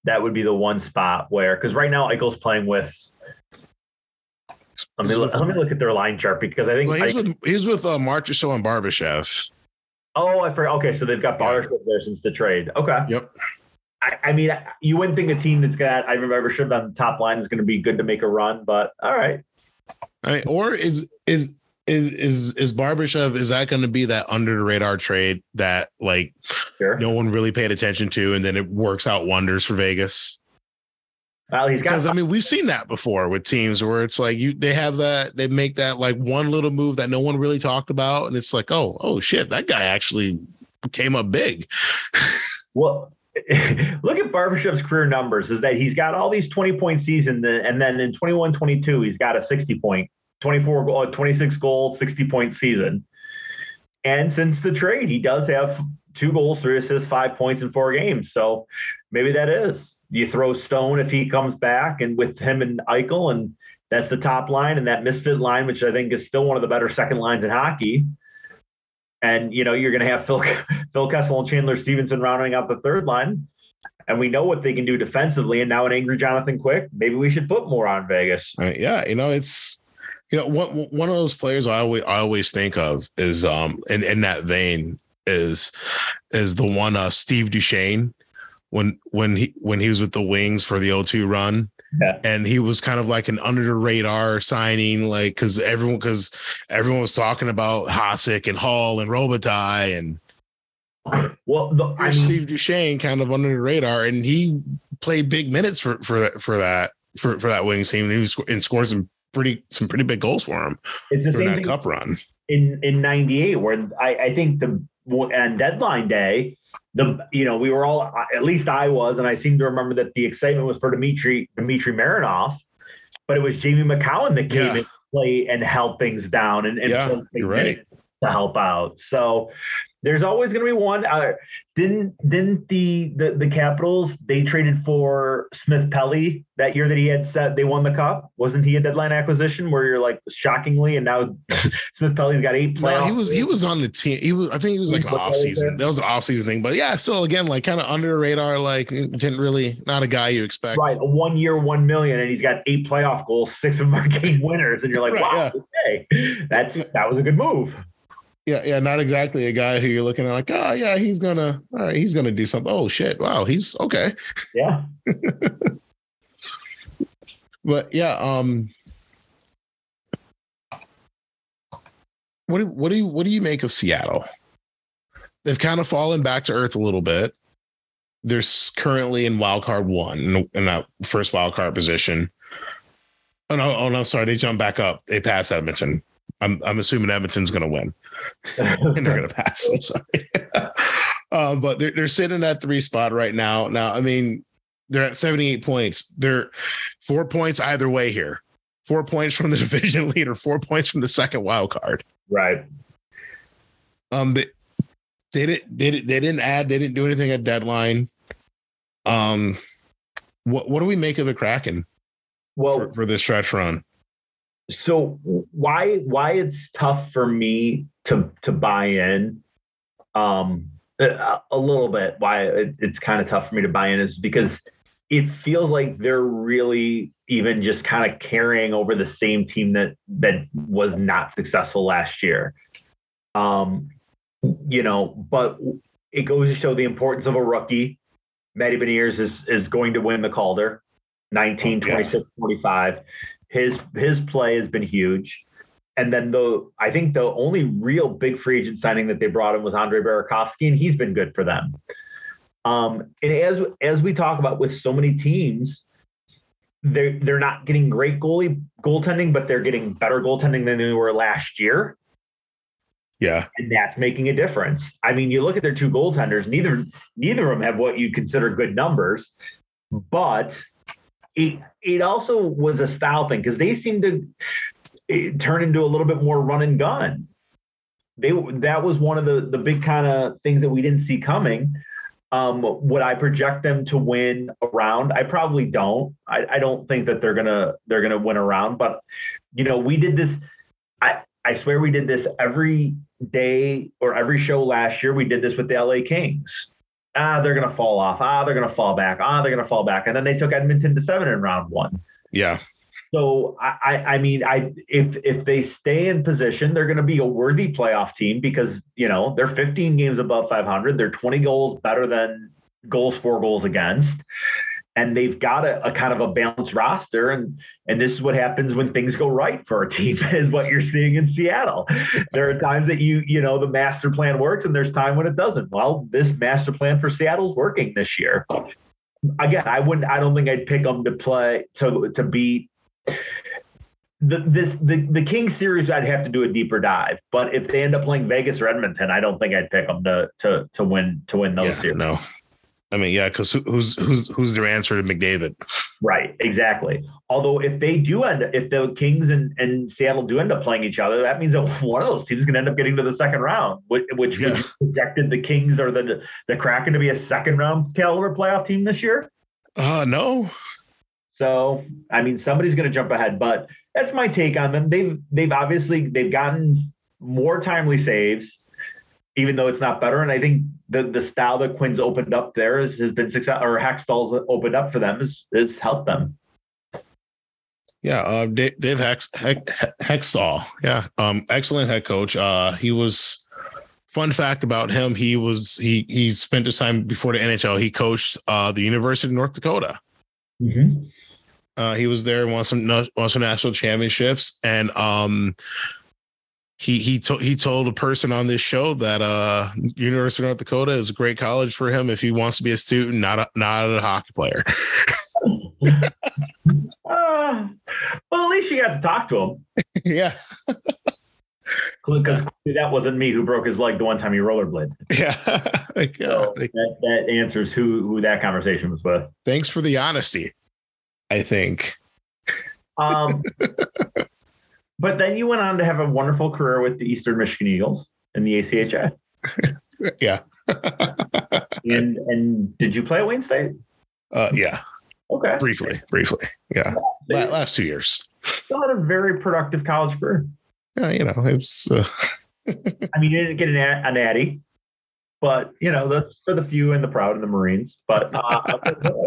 that would be the one spot where because right now Eichel's playing with. Let me look, let me look at their line chart because I think Well, he's I- with he's with uh, Marchessault and Barbashev. oh I forgot okay so they've got Yeah. Barship there since the trade okay Yep. I, I mean you wouldn't think a team that's got I Ivan Barbashev on the top line is going to be good to make a run but all right I mean, or is is is is is Barbashev is that going to be that under the radar trade that like sure no one really paid attention to, and then it works out wonders for Vegas? well he's got Because I mean, we've seen that before with teams where it's like you they have that they make that like one little move that no one really talked about, and it's like, oh, oh shit, that guy actually came up big. Well, look at Barbashev's career numbers is that he's got all these 20 point seasons and then in 21 22 he's got a 60 point 24 goal 26 goal 60 point season. And since the trade he does have two goals three assists five points in four games. So maybe that is. You throw stone if he comes back and with him and Eichel and that's the top line and that misfit line which i think is still one of the better second lines in hockey and you know you're going to have Phil Phil Kessel and Chandler Stephenson rounding out the third line, and we know what they can do defensively. And now an angry Jonathan Quick, maybe we should put more on Vegas. Uh, yeah, you know, it's you know one one of those players I always I always think of is um in in that vein is is the one uh Steve Duchesne when when he when he was with the Wings for the O2 run. Yeah. And he was kind of like an under the radar signing, like because everyone because everyone was talking about Hasek and Hull and Robitaille and Well, the, I mean, Steve Duchesne kind of under the radar, and he played big minutes for for that for that for, for that Wings team. He was and scored some pretty some pretty big goals for him it's the during same that cup run. in in '98 where I, I think the on deadline day. The you know we were all at least I was and I seem to remember that the excitement was for Dimitri Dimitri Mironov, but it was Jamie Macoun that came Yeah. in to play and held things down and, and Yeah, right. to help out. So there's always going to be one. Uh, didn't didn't the, the the Capitals they traded for Smith Pelly that year that he had said they won the cup? Wasn't he a deadline acquisition where you're like shockingly and now Smith Pelly's got eight No, playoff he was he was on the team. He was I think he was like an He was off season. That was an off season thing. But yeah, so again like kind of under the radar. Like didn't really not a guy you expect. Right, a one year, one million, and he's got eight playoff goals, six of them are game winners, and you're like, Right, wow, okay, that's that was a good move. Yeah, yeah, not exactly a guy who you're looking at like, oh yeah, he's gonna, all right, he's gonna do something. Oh shit, wow, he's okay. Yeah. but yeah, um, what do what do you what do you make of Seattle? They've kind of fallen back to earth a little bit. They're currently in wild card one in that first wild card position. Oh no, oh no, sorry, they jumped back up. They passed Edmonton. I'm I'm assuming Edmonton's going to win, and they're going to pass. I'm sorry, um, but they're they're sitting at three spot right now. Now, I mean, they're at 78 points. They're four points either way here. Four points from the division leader, four points from the second wild card. Right. Um, they, they didn't they, they didn't add, they didn't do anything at deadline. Um, what what do we make of the Kraken? Well, for, for this stretch run. So why why it's tough for me to to buy in, um, a, a little bit. Why it, it's kind of tough for me to buy in is because it feels like they're really even just kind of carrying over the same team that that was not successful last year. Um, you know, but it goes to show the importance of a rookie. Matty Beniers is is going to win the Calder, 19, 26, yeah. 45. His his play has been huge. And then the I think the only real big free agent signing that they brought in was Andre Burakovsky, and he's been good for them. Um, and as as we talk about with so many teams, they're they're not getting great goalie goaltending, but they're getting better goaltending than they were last year. Yeah. And that's making a difference. I mean, you look at their two goaltenders, neither neither of them have what you consider good numbers, but it it also was a style thing because they seemed to turn into a little bit more run and gun. They that was one of the the big kind of things that we didn't see coming. Um, would I project them to win around? I probably don't. I, I don't think that they're gonna they're gonna win around. But you know, we did this. I I swear we did this every day or every show last year. We did this with the LA Kings. Ah, they're gonna fall off. Ah, they're gonna fall back. Ah, they're gonna fall back. And then they took Edmonton to seven in round one. Yeah. So I, I mean, I if if they stay in position, they're going to be a worthy playoff team because you know they're 15 games above 500. They're 20 goals better than goals for goals against, and they've got a, a, kind of a balanced roster. And and this is what happens when things go right for a team is what you're seeing in Seattle. there are times that you you know the master plan works, and there's time when it doesn't. Well, this master plan for Seattle's working this year again, I wouldn't. I don't think I'd pick them to play to to beat the this the the King series. I'd have to do a deeper dive. But if they end up playing Vegas or Edmonton, I don't think I'd pick them to to to win to win those yeah, series. No, I mean, yeah, because who's who's who's their answer to McDavid? Right, exactly. Although if they do end, if the Kings and, and Seattle do end up playing each other, that means that one of those teams is going to end up getting to the second round, which, which yeah. projected the Kings or the the Kraken to be a second round caliber playoff team this year. Uh no. So I mean, somebody's going to jump ahead, but that's my take on them. They've they've obviously they've gotten more timely saves, even though it's not better. And I think the the style that Quinn's opened up there has, has been success, or Hakstol's opened up for them has has helped them. Yeah, uh, Dave, Dave Hex, Hex, Hakstol. Yeah, um, excellent head coach. Uh, he was. Fun fact about him: he was he he spent his time before the NHL. He coached uh, the University of North Dakota. Mm-hmm. Uh, he was there, won some won some national championships, and um, he he told he told a person on this show that uh, University of North Dakota is a great college for him if he wants to be a student, not a, not a hockey player. uh, well, at least you got to talk to him. yeah. Because that wasn't me who broke his leg the one time he rollerbladed. Yeah. so that, that answers who who that conversation was with. Thanks for the honesty. I think. Um, but then you went on to have a wonderful career with the Eastern Michigan Eagles in the ACHA. yeah. and and did you play at Wayne State? Uh, yeah. Okay. Briefly, briefly. Yeah. La- last two years. Still had a very productive college career. Yeah, you know, it was. Uh... I mean, you didn't get an, a natty, but you know that's for the few and the proud and the Marines. But uh,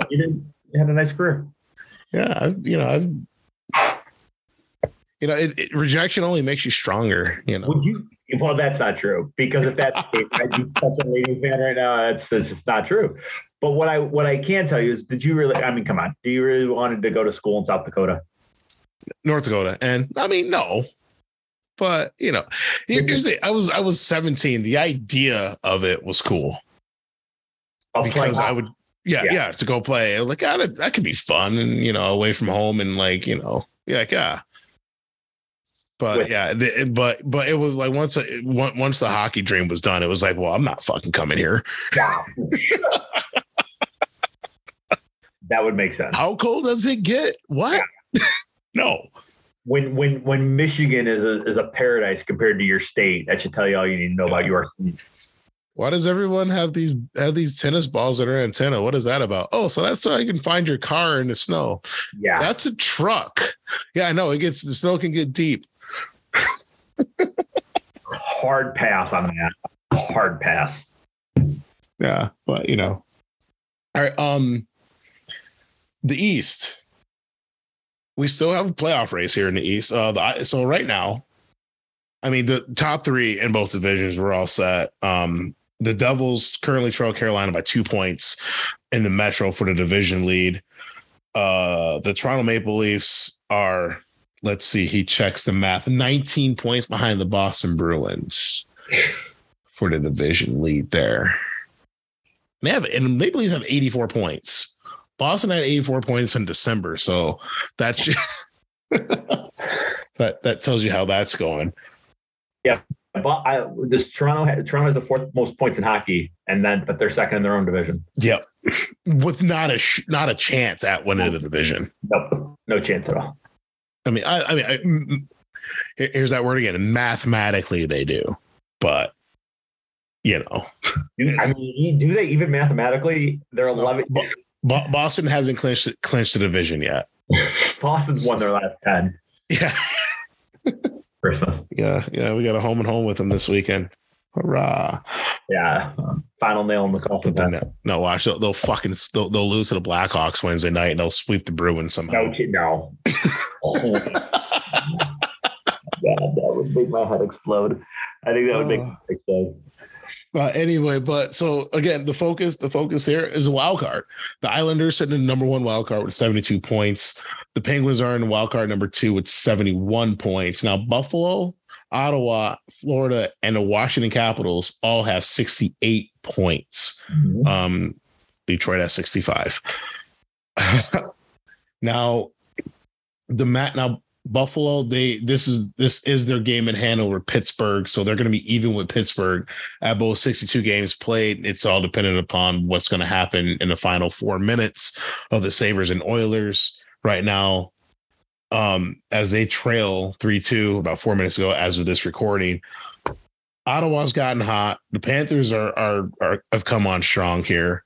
you did you had a nice career yeah, I, you know, I've, you know, it, it, rejection only makes you stronger. You know, would you Well, that's not true because if that's the case, be such a Radiant fan right now. That's, that's just not true. But what I what I can tell you is, did you really? I mean, come on, do you really wanted to go to school in South Dakota? North Dakota, and I mean, no, but you know, here's the, I was I was 17. The idea of it was cool I'll because I would, yeah, Yeah. yeah, to go play. Like, that, could be fun, and you know, away from home, and like, you know, yeah, like, yeah. But yeah, the, but but it was like once uh, a- once the hockey dream was done, it was like, well, I'm not fucking coming here. Wow. that would make sense. How cold does it get? What? no. When when when Michigan is a is a paradise compared to your state, that should tell you all you need to know about your state. Why does everyone have these have these tennis balls at their antenna? What is that about? Oh, so that's so I can find your car in the snow. Yeah. That's a truck. Yeah, I know. It gets the snow can get deep. Hard pass on that. Hard pass. Yeah, but you know. All right. Um the East. We still have a playoff race here in the East. Uh the so right now, I mean the top three in both divisions were all set. Um the Devils currently trail Carolina by two points in the Metro for the division lead. Uh the Toronto Maple Leafs are let's see, he checks the math, 19 points behind the Boston Bruins for the division lead there. They have and Maple Leafs have 84 points. Boston had 84 points in December, so that's that that tells you how that's going. Yeah. But I, this Toronto Toronto has the fourth most points in hockey, and then but they're second in their own division. Yep, with not a sh- not a chance at winning the division. Nope, no chance at all. I mean, I, I mean, I, mm, mm, here- here's that word again. Mathematically, they do, but you know, Do- I mean, do they even mathematically? They're eleven. Bo- Bo- Boston hasn't clinched clinched the division yet. Boston's won their last ten. Yeah, Christmas. yeah, yeah. We got a home and home with them this weekend. Hurrah! Yeah, final nail in the coffin. Then, no, no, watch. They'll, they'll fucking they'll, they'll lose to the Blackhawks Wednesday night, and they'll sweep the Bruins somehow. No, no. God, that would make my head explode. I think that would make my head explode. Uh, anyway, but so again, the focus, the focus here is a wild card. The Islanders sitting in number one wild card with 72 points. The Penguins are in wild card number two with 71 points. Now, Buffalo, Ottawa, Florida, and the Washington Capitals all have 68 points. Um, Detroit has 65. now, the mat now Buffalo, they this is this is their game in hand over Pittsburgh, so they're going to be even with Pittsburgh at both 62 games played. It's all dependent upon what's going to happen in the final four minutes of the Sabres and Oilers right now. Um, as they trail 3 2 about four minutes ago, as of this recording. Ottawa's gotten hot. The Panthers are are, are have come on strong here.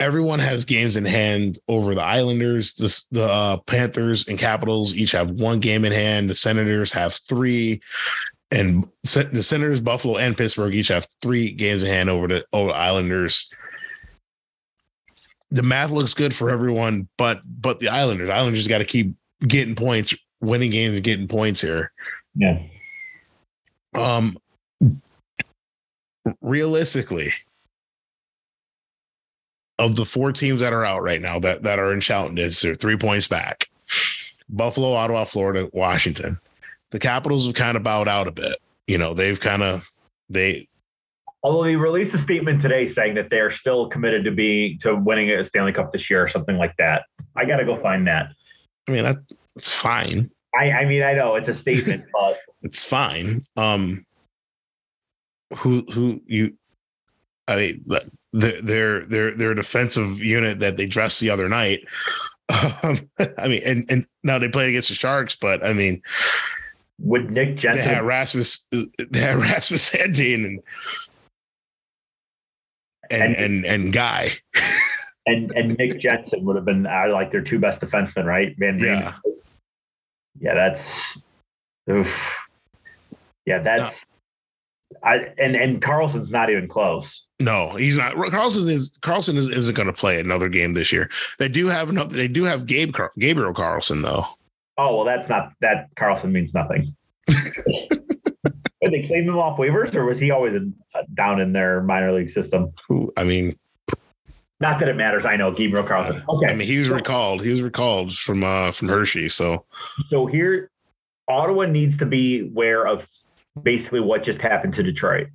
Everyone has games in hand over the Islanders. The, the uh, Panthers and Capitals each have one game in hand. The Senators have three and the Senators, Buffalo, and Pittsburgh each have three games in hand over the over the Islanders. The math looks good for everyone, but but the Islanders, Islanders got to keep getting points, winning games, and getting points here. Yeah. Um, realistically, of the four teams that are out right now that that are in Cheltenham, they're three points back. Buffalo, Ottawa, Florida, Washington. The Capitals have kind of bowed out a bit. You know, they've kind of they Although he released a statement today saying that they're still committed to be to winning a Stanley Cup this year or something like that. I got to go find that. I mean, that, it's fine. I, I mean, I know it's a statement, but It's fine. Um, who who you? I mean, the- their their their defensive unit that they dressed the other night. Um, I mean, and and now they play against the Sharks, but I mean, would Nick they Jensen had Rasmus, they had Rasmus Sandin and and and and Guy. and and Nick Jensen would have been uh, like their two best defensemen, right? Van. Yeah. Yeah, that's oof. Yeah, that's I and and Carlson's not even close. No, he's not. Carlson is Carlson is, isn't going to play another game this year. They do have another. They do have Gabe Car- Gabriel Carlsson though. Oh well, that's not that Carlson means nothing. Did they claim him off waivers, or was he always in, uh, down in their minor league system? I mean, Not that it matters. I know Gabriel Carlsson. Okay, I mean, he was so- recalled. He was recalled from uh from Hershey. So so here Ottawa needs to be aware of basically what just happened to Detroit.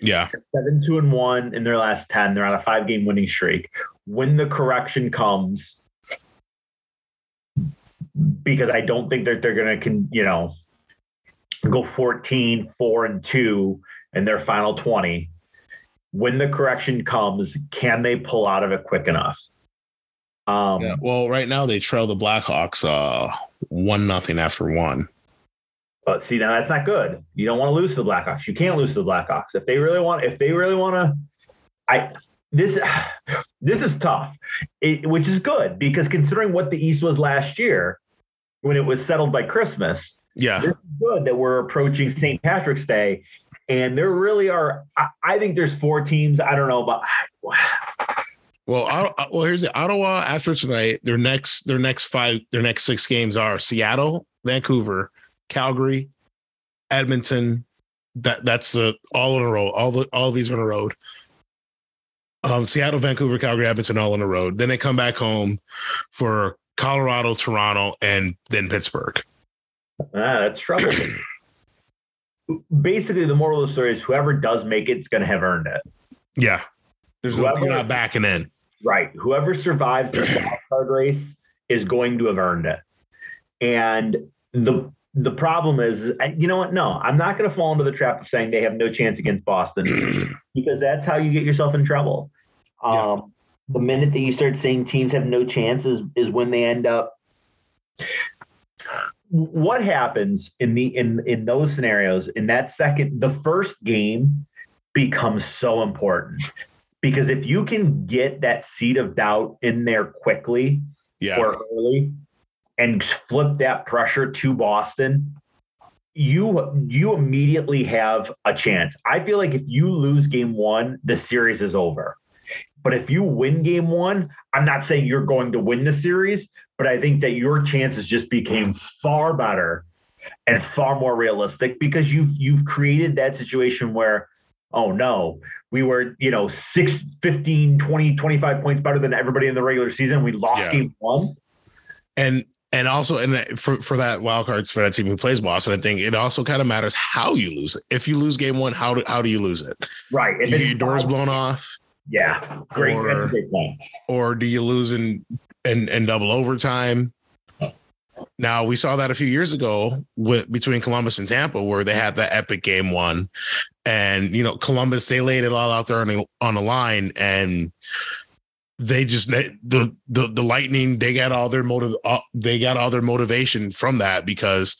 Yeah, Seven, two, and one in their last 10. They're on a five game winning streak. When the correction comes, because I don't think that they're going to, you know, go 14, four, and two in their final 20. When the correction comes, can they pull out of it quick enough? Um, yeah. Well, right now they trail the Blackhawks uh one nothing after one. But see, now that's not good. You don't want to lose to the Blackhawks. You can't lose to the Blackhawks if they really want. If they really want to, I this this is tough, it, which is good because considering what the East was last year, when it was settled by Christmas, Yeah, this is good that we're approaching St. Patrick's Day, and there really are. I, I think there's four teams. I don't know, but Well, well, here's the Ottawa after tonight. Their next, their next five, their next six games are Seattle, Vancouver, Calgary, Edmonton. That that's uh, all in a row. All the all of these are in a row. Um, Seattle, Vancouver, Calgary, Edmonton, all on a road. Then they come back home for Colorado, Toronto, and then Pittsburgh. ah, that's trouble. Basically, the moral of the story is whoever does make it is going to have earned it. Yeah, there's no, Whoever- you're not backing in. Right. Whoever survives the wild card race is going to have earned it. And the the problem is, you know what? No, I'm not going to fall into the trap of saying they have no chance against Boston because that's how you get yourself in trouble. Yeah. Um, the minute that you start saying teams have no chances is when they end up. What happens in the in in those scenarios in that second the first game becomes so important because if you can get that seed of doubt in there quickly Yeah, or early and flip that pressure to Boston, you you immediately have a chance. I feel like if you lose game 1, the series is over. But if you win game 1, I'm not saying you're going to win the series, but I think that your chances just became far better and far more realistic because you've you've created that situation where oh no, we were, you know, 6 15 20 25 points better than everybody in the regular season. We lost Yeah. game 1. and and also and for for that wild cards for that team who plays Boston, I think it also kind of matters how you lose it. If you lose game one, how do how do you lose it? Right. You your doors blown off, Yeah. Great. Or- great or do you lose in in, in double overtime? Now we saw that a few years ago with between Columbus and Tampa, where they had that epic game one, and you know Columbus they laid it all out there on the, on the line, and they just the the the Lightning they got all their motive uh, they got all their motivation from that because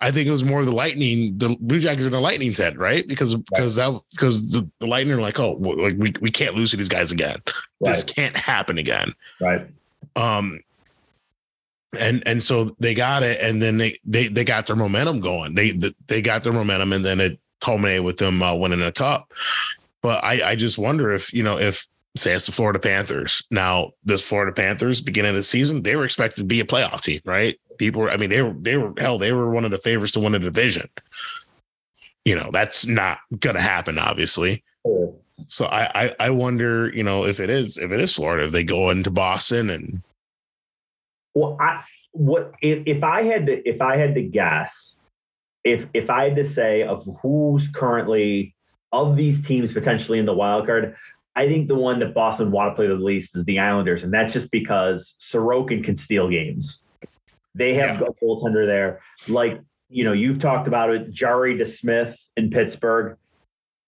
I think it was more the Lightning the Blue Jackets are the Lightning's head right? Because because that because the, the Lightning are like oh like we we can't lose to these guys again. This can't happen again. Right. um and and so they got it and then they they they got their momentum going. They they got their momentum and then it culminated with them uh, winning a cup. But i i just wonder if you know if say it's the florida panthers. Now this florida panthers beginning of the season they were expected to be a playoff team right? People were i mean they were they were hell they were one of the favorites to win a division. You know that's not gonna happen obviously. So I, I I wonder, you know, if it is if it is Florida, if they go into Boston and Well, I what if, if I had to if I had to guess, if if I had to say of who's currently of these teams potentially in the wild card, I think the one that Boston want to play the least is the Islanders, and that's just because Sorokin can steal games. They have a goaltender there, like you know you've talked about it, Jarry DeSmith in Pittsburgh.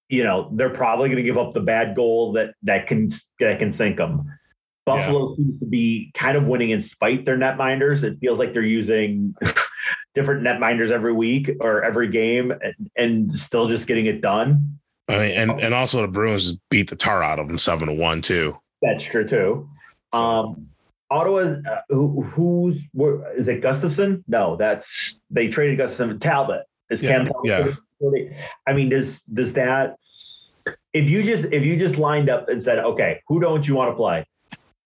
You know they're probably going to give up the bad goal that that can that can sink them. Buffalo seems to be kind of winning in spite their netminders. It feels like they're using different netminders every week or every game and, and still just getting it done. I mean, and and also the Bruins beat the tar out of them seven to one too. That's true too. Um, Ottawa, uh, who, who's where, is it? Gustavsson? No, that's they traded Gustavsson. Talbot is Yeah, Cam Talbot. yeah. I mean, does does that? If you just if you just lined up and said, okay, who don't you want to play?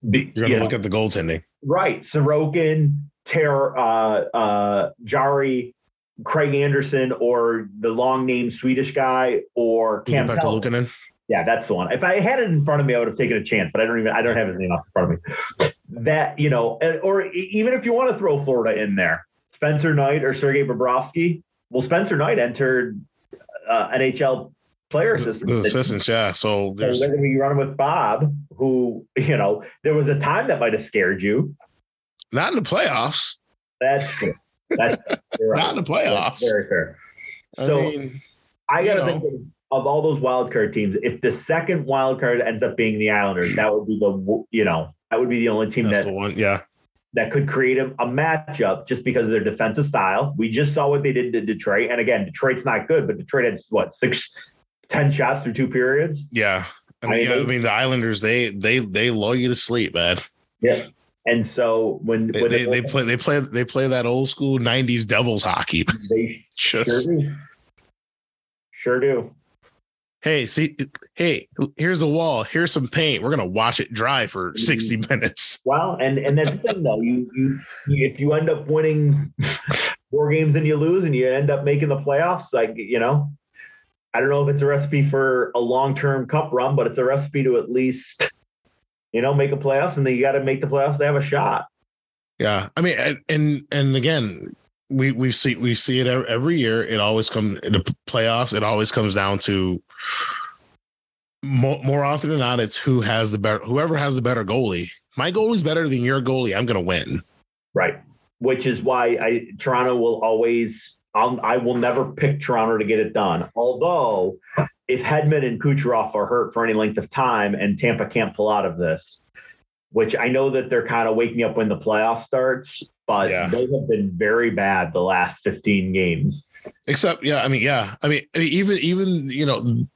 Be- You're gonna know, look at the goaltending. Right. Sorokin, Ter, uh, uh, Jarry, Craig Anderson or the long name Swedish guy or Cam Pekka Peltonen. Yeah, that's the one. If I had it in front of me, I would have taken a chance, but I don't even I don't have his name off in front of me. That you know, or even if you want to throw Florida in there, Spencer Knight or Sergei Bobrovsky. Well, Spencer Knight entered uh, NHL player The, assistant. the assistants, yeah. So there's they're going to be running with Bob, who you know there was a time that might have scared you. not in the playoffs. That's true. That's right. Not in the playoffs. That's very fair. I So mean, I got to know. think of, of all those wild card teams. If the second wild card ends up being the Islanders, that would be the you know that would be the only team that's that the one. Yeah. that could create a, a matchup just because of their defensive style. We just saw what they did to Detroit, and again, Detroit's not good, but Detroit had what six, ten shots through two periods. Yeah. I I mean, mean, yeah, I mean the Islanders, they they they lull you to sleep, man. Yeah. And so when They when they, they play they play they play that old school '90s Devils hockey. they sure do. Sure do. hey, see, hey, here's a wall. Here's some paint. We're gonna wash it dry for 60 mm-hmm. minutes. Well, and and that's the thing though. You, you you if you end up winning four games and you lose and you end up making the playoffs, like you know, I don't know if it's a recipe for a long term cup run, but it's a recipe to at least you know make a playoffs, and then you got to make the playoffs to have a shot. Yeah, I mean, and and, and again, we we see we see it every, year. It always comes in the playoffs. It always comes down to more, more often than not, it's who has the better, whoever has the better goalie. My goalie's better than your goalie. I'm gonna win. Right. Which is why I Toronto will always I'll, I will never pick Toronto to get it done. Although if Hedman and Kucherov are hurt for any length of time and Tampa can't pull out of this, which I know that they're kind of waking up when the playoff starts, but Yeah. they have been very bad the last 15 games. Except, yeah, I mean, yeah, I mean, I mean, even even you know,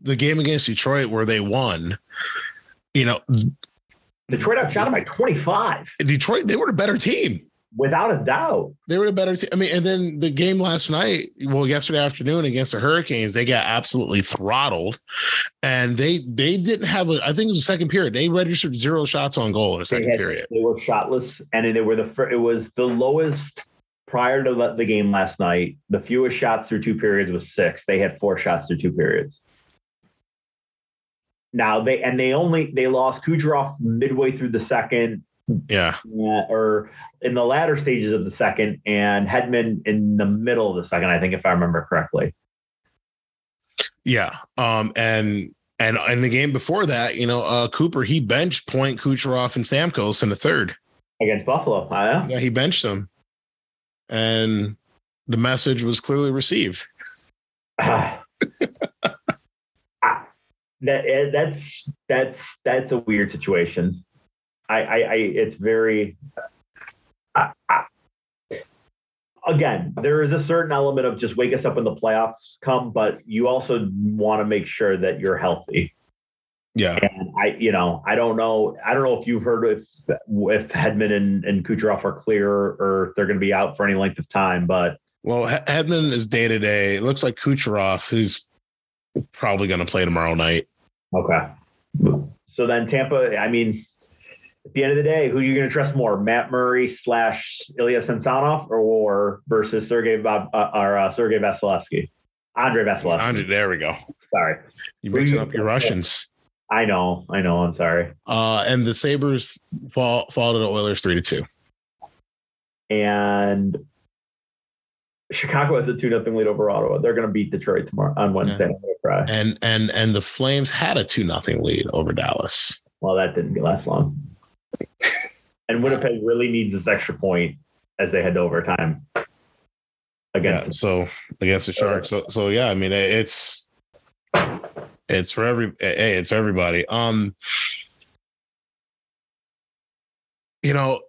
the game against Detroit where they won, you know, Detroit outshot them by 25 Detroit they were a better team. Without a doubt. They were a better team. I mean, and then the game last night, well, yesterday afternoon against the Hurricanes, they got absolutely throttled, and they they didn't have a. I think it was the second period. They registered zero shots on goal in the second had- period. They were shotless, and they were the it was the lowest prior to the- the game last night. The fewest shots through two periods was six. They had four shots through two periods. Now they and they only they lost Kucherov midway through the second, Yeah, uh, or in the latter stages of the second, and Hedman in the middle of the second. I think if I remember correctly. yeah. Um, and and in the game before that, you know, uh, Cooper he benched Point, Kucherov, and Stamkos in the third. Against Buffalo, uh, Yeah, he benched them, and the message was clearly received. I- that eh, that's that's that's a weird situation. I I, I it's very. I, I, again, there is a certain element of just wake us up when the playoffs come, but you also want to make sure that you're healthy. Yeah, And I, you know, I don't know. I don't know if you've heard if if Hedman and, and Kucherov are clear or if they're going to be out for any length of time, but Well, Hedman is day to day. It looks like Kucherov, who's probably going to play tomorrow night. Okay. So then Tampa, I mean, at the end of the day, who are you going to trust more, Matt Murray slash Ilya Samsonov or, or versus Sergey Bob, uh, or uh, Sergey Vasilevsky? Andre Vasilevsky. Andre, there we go. Sorry. You're mixing you- up your Russians. I know. I know. I'm sorry. Uh, and the Sabres fall fall to the Oilers three to two. And Chicago has a 2 nothing lead over Ottawa. They're going to beat Detroit tomorrow on Wednesday. I'm going to cry. And and and the Flames had a two nothing lead over Dallas. Well, that didn't last long. and Winnipeg really needs this extra point as they head to overtime Yeah. against So against the Sharks. So so yeah, I mean it's it's for every hey, it's for everybody. Um you know,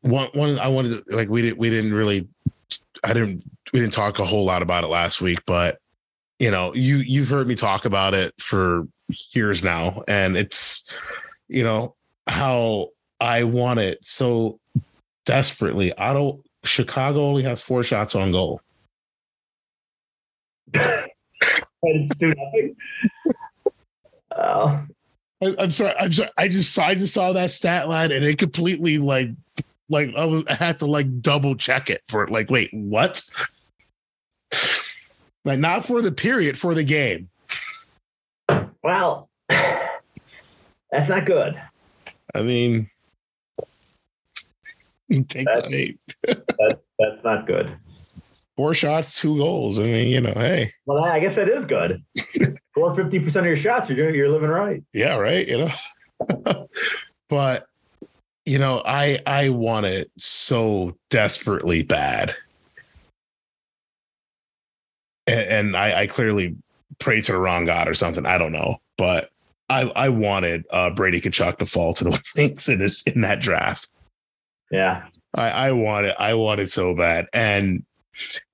one one I wanted to like we didn't we didn't really I didn't we didn't talk a whole lot about it last week, but you know, you you've heard me talk about it for years now, and it's you know how I want it so desperately. I don't Chicago only has four shots on goal. and two nothing. Oh, I, I'm sorry. I'm sorry. I just saw I just saw that stat line and it completely like like I was I had to like double check it for like, wait, what? like not for the period, for the game. Well, that's not good. I mean, take That's- that eight. That, that's not good. Four shots, two goals. I mean, you know, hey, Well, I guess that is good. Score fifty percent of your shots, you're doing, you're living right. yeah, right. You know, but you know, I I want it so desperately bad, and, and I, I clearly pray to the wrong god or something. I don't know, but I I wanted uh, Brady Tkachuk to fall to the Wings in this in that draft. Yeah, I, I want it. I want it so bad. And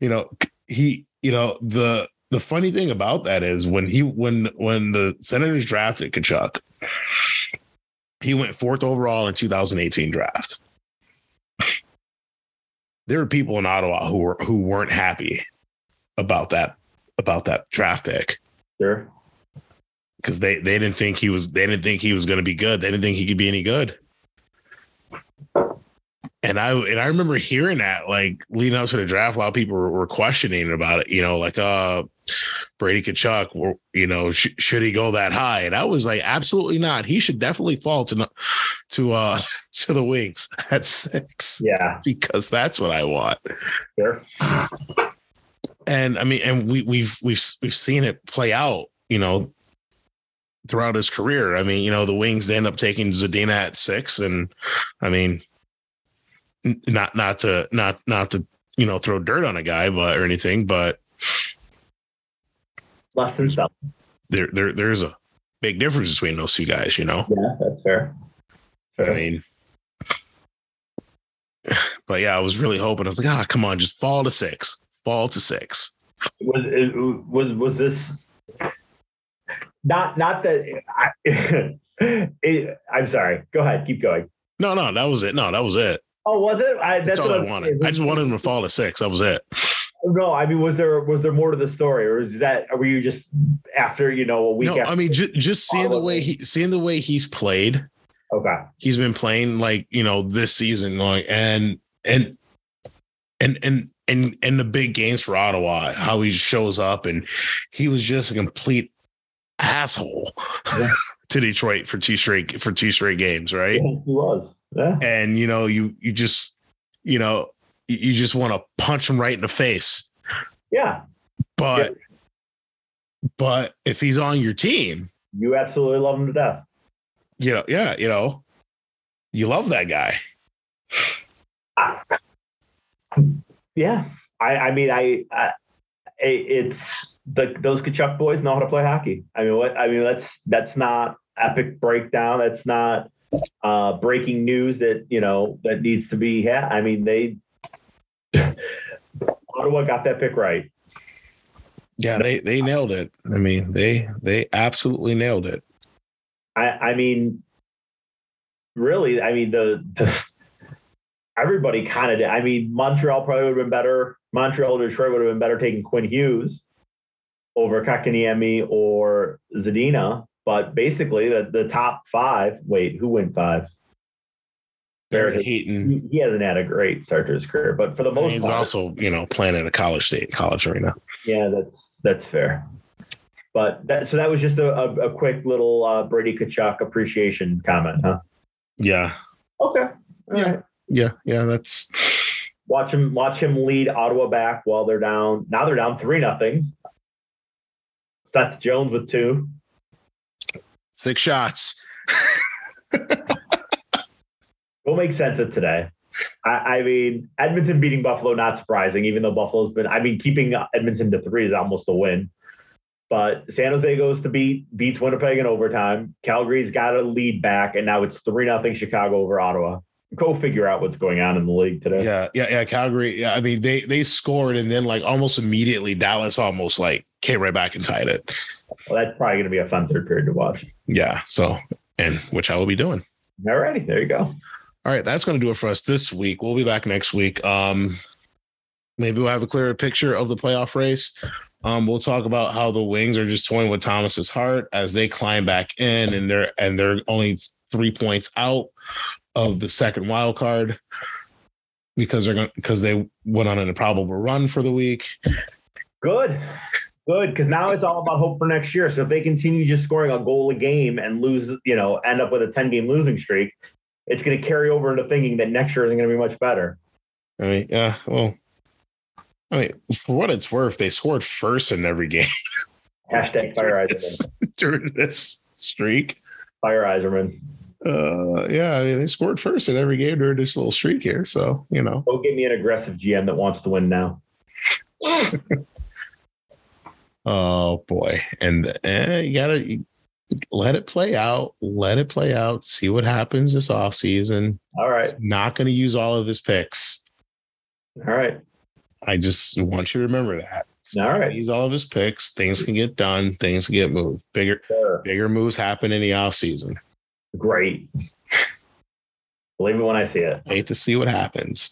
you know, he, you know, the the funny thing about that is when he when when the Senators drafted Tkachuk, he went fourth overall in 2018 draft. There were people in Ottawa who were who weren't happy about that about that draft pick sure. Because they they didn't think he was they didn't think he was going to be good. They didn't think he could be any good. And I and I remember hearing that like leading up to the draft, a lot of people were, were questioning about it. You know, like uh Brady Tkachuk, you know, sh- should he go that high? And I was like, absolutely not. He should definitely fall to to uh to the wings at six Yeah, because that's what I want. sure. and I mean, and we we've we've we've seen it play out, you know, throughout his career. I mean, you know, the Wings they end up taking Zadina at six, and I mean, not not to not not to you know throw dirt on a guy, but or anything, but Less than stuff. there there there's a big difference between those two guys, you know. Yeah, that's fair. I mean. But yeah, I was really hoping. I was like, ah, come on, just fall to six, fall to six. was it, was was this not not that I, it, I'm sorry. Go ahead, keep going. No, no, that was it. No, that was it. Oh, was it? I, That's, all I wanted. saying. I just wanted him to fall to six. That was it. No, I mean, was there was there more to the story, or is that were you just after you know a week? No, I mean just just seeing the way he seeing the way he's played. okay, He's been playing like you know this season, like and and and and and and the big games for Ottawa, how he shows up, and he was just a complete asshole Yeah. to Detroit for two straight for two straight games, right? yeah, he was. Yeah, And you know you you just you know you- you just want to punch him right in the face, yeah. but but if he's on your team, You absolutely love him to death. you know, yeah, you know, you love that guy. Yeah, I, I mean, I, I it's the those Tkachuk boys know how to play hockey. I mean, what I mean, that's that's not epic breakdown. That's not uh, breaking news that you know that needs to be. Yeah, I mean, they Ottawa got that pick right. Yeah, they they nailed it. I mean, they they absolutely nailed it. I, I mean, really, I mean the, the everybody kind of did. I mean, Montreal probably would have been better. Montreal or Detroit would have been better taking Quinn Hughes over Kotkaniemi or Zadina. But basically, the, the top five. Wait, who went five? Barrett Barrett. Hayton. He, he hasn't had a great start to his career, but for the most He's part, also, you know, playing at a college state college arena. yeah, that's that's fair. But that so that was just a, a, a quick little uh, Brady Tkachuk appreciation comment, huh? Yeah. Okay. All Yeah. right. Yeah. Yeah. That's Watch him watch him lead Ottawa back while they're down. Now they're down three nothing. Seth Jones with two. six shots. Will make sense of today. I, I mean, Edmonton beating Buffalo, not surprising, even though Buffalo's been, I mean, keeping Edmonton to three is almost a win. But San Jose goes to beat, beats Winnipeg in overtime. Calgary's got a lead back, and now it's 3 nothing Chicago over Ottawa. Go figure out what's going on in the league today. Yeah. Yeah. Yeah. Calgary. Yeah. I mean, they they scored and then like almost immediately Dallas almost like came right back and tied it. Well, that's probably going to be a fun third period to watch. Yeah. So and which I will be doing. All righty, there you go. All right, that's going to do it for us this week. We'll be back next week. Um, maybe we'll have a clearer picture of the playoff race. Um, we'll talk about how the Wings are just toying with Thomas's heart as they climb back in, and they're and they're only three points out of the second wild card. because they're going because they went on an improbable run for the week. Good. Good, because now it's all about hope for next year. So if they continue just scoring a goal a game and lose, you know, end up with a 10 game losing streak, it's going to carry over into thinking that next year isn't going to be much better. I mean, yeah, well, I mean, for what it's worth, they scored first in every game. Hashtag fire Yzerman. during this streak. Fire Yzerman. Uh, yeah, I mean, they scored first in every game during this little streak here. So, you know, Go get me an aggressive GM that wants to win now. oh boy. And eh, you got to let it play out. Let it play out. See what happens this offseason. All right. Not going to use all of his picks. All right. I just want you to remember that. All right. Use all of his picks. Things can get done. Things can get moved. Bigger, Sure. bigger moves happen in the offseason. Great. Believe me when I see it. Hate to see what happens.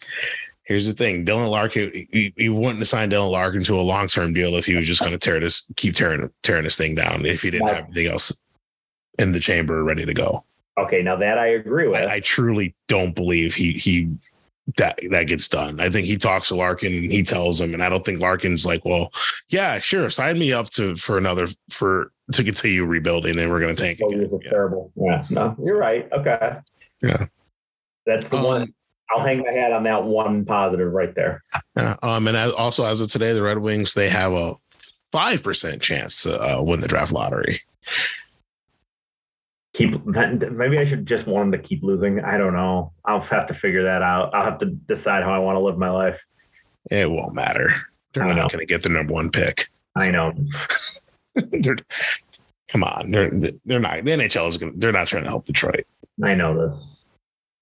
Here's the thing: Dylan Larkin, he, wouldn't have signed Dylan Larkin to a long term deal if he was just going to tear this, keep tearing tearing this thing down. If he didn't have everything else in the chamber ready to go, Okay, now that I agree with. I, I truly don't believe he he that that gets done. I think he talks to Larkin and he tells him, and I don't think Larkin's like, well, yeah, sure, sign me up to for another for to continue rebuilding, and we're going to tank Four again. years of Yeah. terrible. Yeah, no, you're right. Okay. Yeah. That's the Um, one. I'll hang my hat on that one positive right there. Yeah, um, and as, also as of today, the Red Wings they have a five percent chance to uh, win the draft lottery. Keep maybe I should just want them to keep losing. I don't know. I'll have to figure that out. I'll have to decide how I want to live my life. It won't matter. They're I not going to get the number one pick. I know. they're, come on, they're they're not. The NHL is going. to They're not trying to help Detroit. I know this.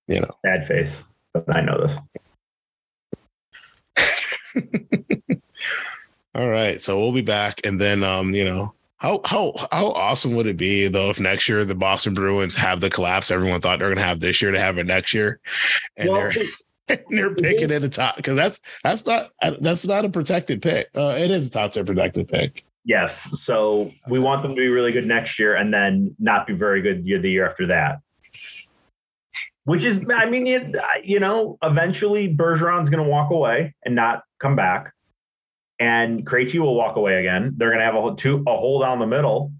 You know. Bad faith, but I know this. All right, so we'll be back, and then um, you know. How how how awesome would it be though if next year the Boston Bruins have the collapse everyone thought they're going to have this year to have it next year, and Well, they're and they're picking at the top because that's that's not that's not a protected pick. Uh, it is a top ten protected pick. Yes. So we want them to be really good next year, and then not be very good year the year after that. Which is, I mean, it, you know, eventually Bergeron's going to walk away and not come back, and Krejci will walk away again. They're going to have a two a hole down the middle.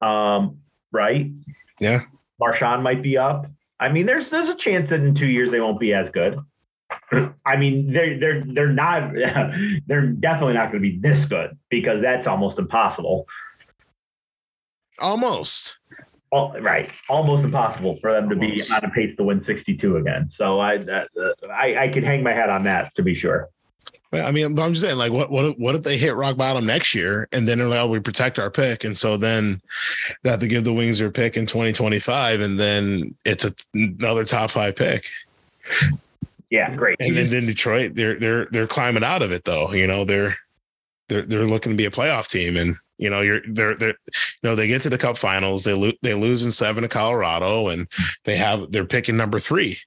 Um, right? Yeah. Marchand might be up. I mean, there's there's a chance that in two years they won't be as good. I mean, they're they're they're not they're definitely not going to be this good because that's almost impossible. Almost. Al- right, almost impossible for them to be on a pace to win 62 again. So I uh, I I could hang my hat on that to be sure. I mean, I'm just saying, like, what what if- what if they hit rock bottom next year, and then they're like, oh, we protect our pick, and so then they have to give the Wings their pick in 2025, and then it's a, another top five pick, Yeah, great. and then in Detroit, they're they're they're climbing out of it though. You know, they're they're they're looking to be a playoff team, and you know, you're they're they're you know they get to the Cup Finals, they lose they lose in seven to Colorado, and they have they're picking number three.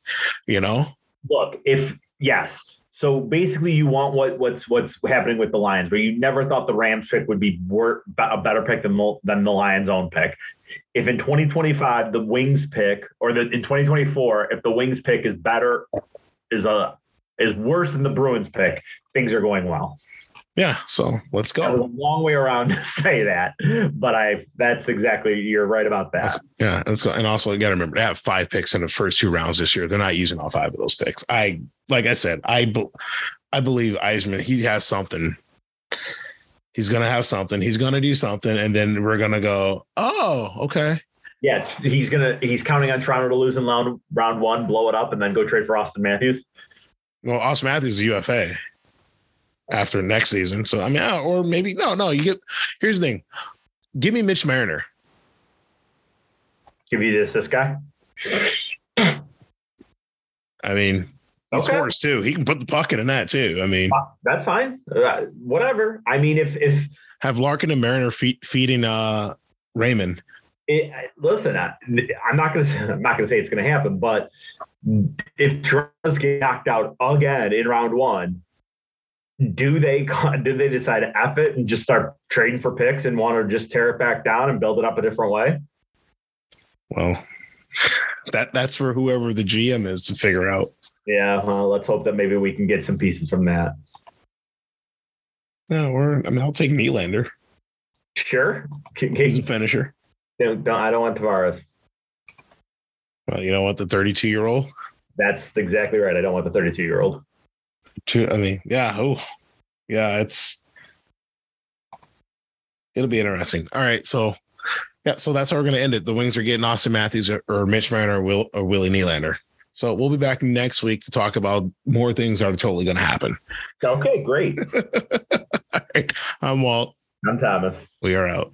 You know, Look, if yes. So basically, you want what what's what's happening with the Lions, but you never thought the Rams pick would be wor- a better pick than the, than the Lions' own pick. If in 2025 the Wings pick, or the, in 2024, if the Wings pick is better, is a is worse than the Bruins pick, things are going well. yeah. So let's go. That was a long way around to say that, but I that's exactly you're right about that. That's- Yeah, let's go. And also, you got to remember they have five picks in the first two rounds this year. They're not using all five of those picks. I, like I said, I, I believe Yzerman. He has something. He's gonna have something. He's gonna do something, and then we're gonna go. Oh, okay. Yeah, he's gonna he's counting on Toronto to lose in round round one, blow it up, and then go trade for Auston Matthews. Well, Auston Matthews is UFA after next season. So I mean, uh, or maybe no, no. You get. Here's the thing. Give me Mitch Marner. Give you this this guy. I mean, he Okay. scores too. He can put the puck in that too. I mean, Uh, That's fine. Uh, whatever. I mean, if if have Larkin and Marner feed, feeding uh Raymond. It, listen, I, I'm not gonna say, I'm not gonna say it's gonna happen, but if Toronto's get knocked out again in round one, do they do they decide to f it and just start trading for picks and want to just tear it back down and build it up a different way? Well, that that's for whoever the GM is to figure out. Yeah, well, let's hope that maybe we can get some pieces from that. No, we're. I mean, I'll take Nylander. Sure. He's a finisher. Don't, I don't want Tavares. Well, you don't want The 32 year old. That's exactly right. I don't want the 32 year old. I mean, yeah. Oh, yeah. It's it'll be interesting. All right, so yeah, so that's how we're going to end it. The Wings are getting Auston Matthews or, or Mitch Marner or, Will, or Willie Nylander. So we'll be back next week to talk about more things that are totally going to happen. Okay, great. All right. I'm Walt. I'm Thomas. We are out.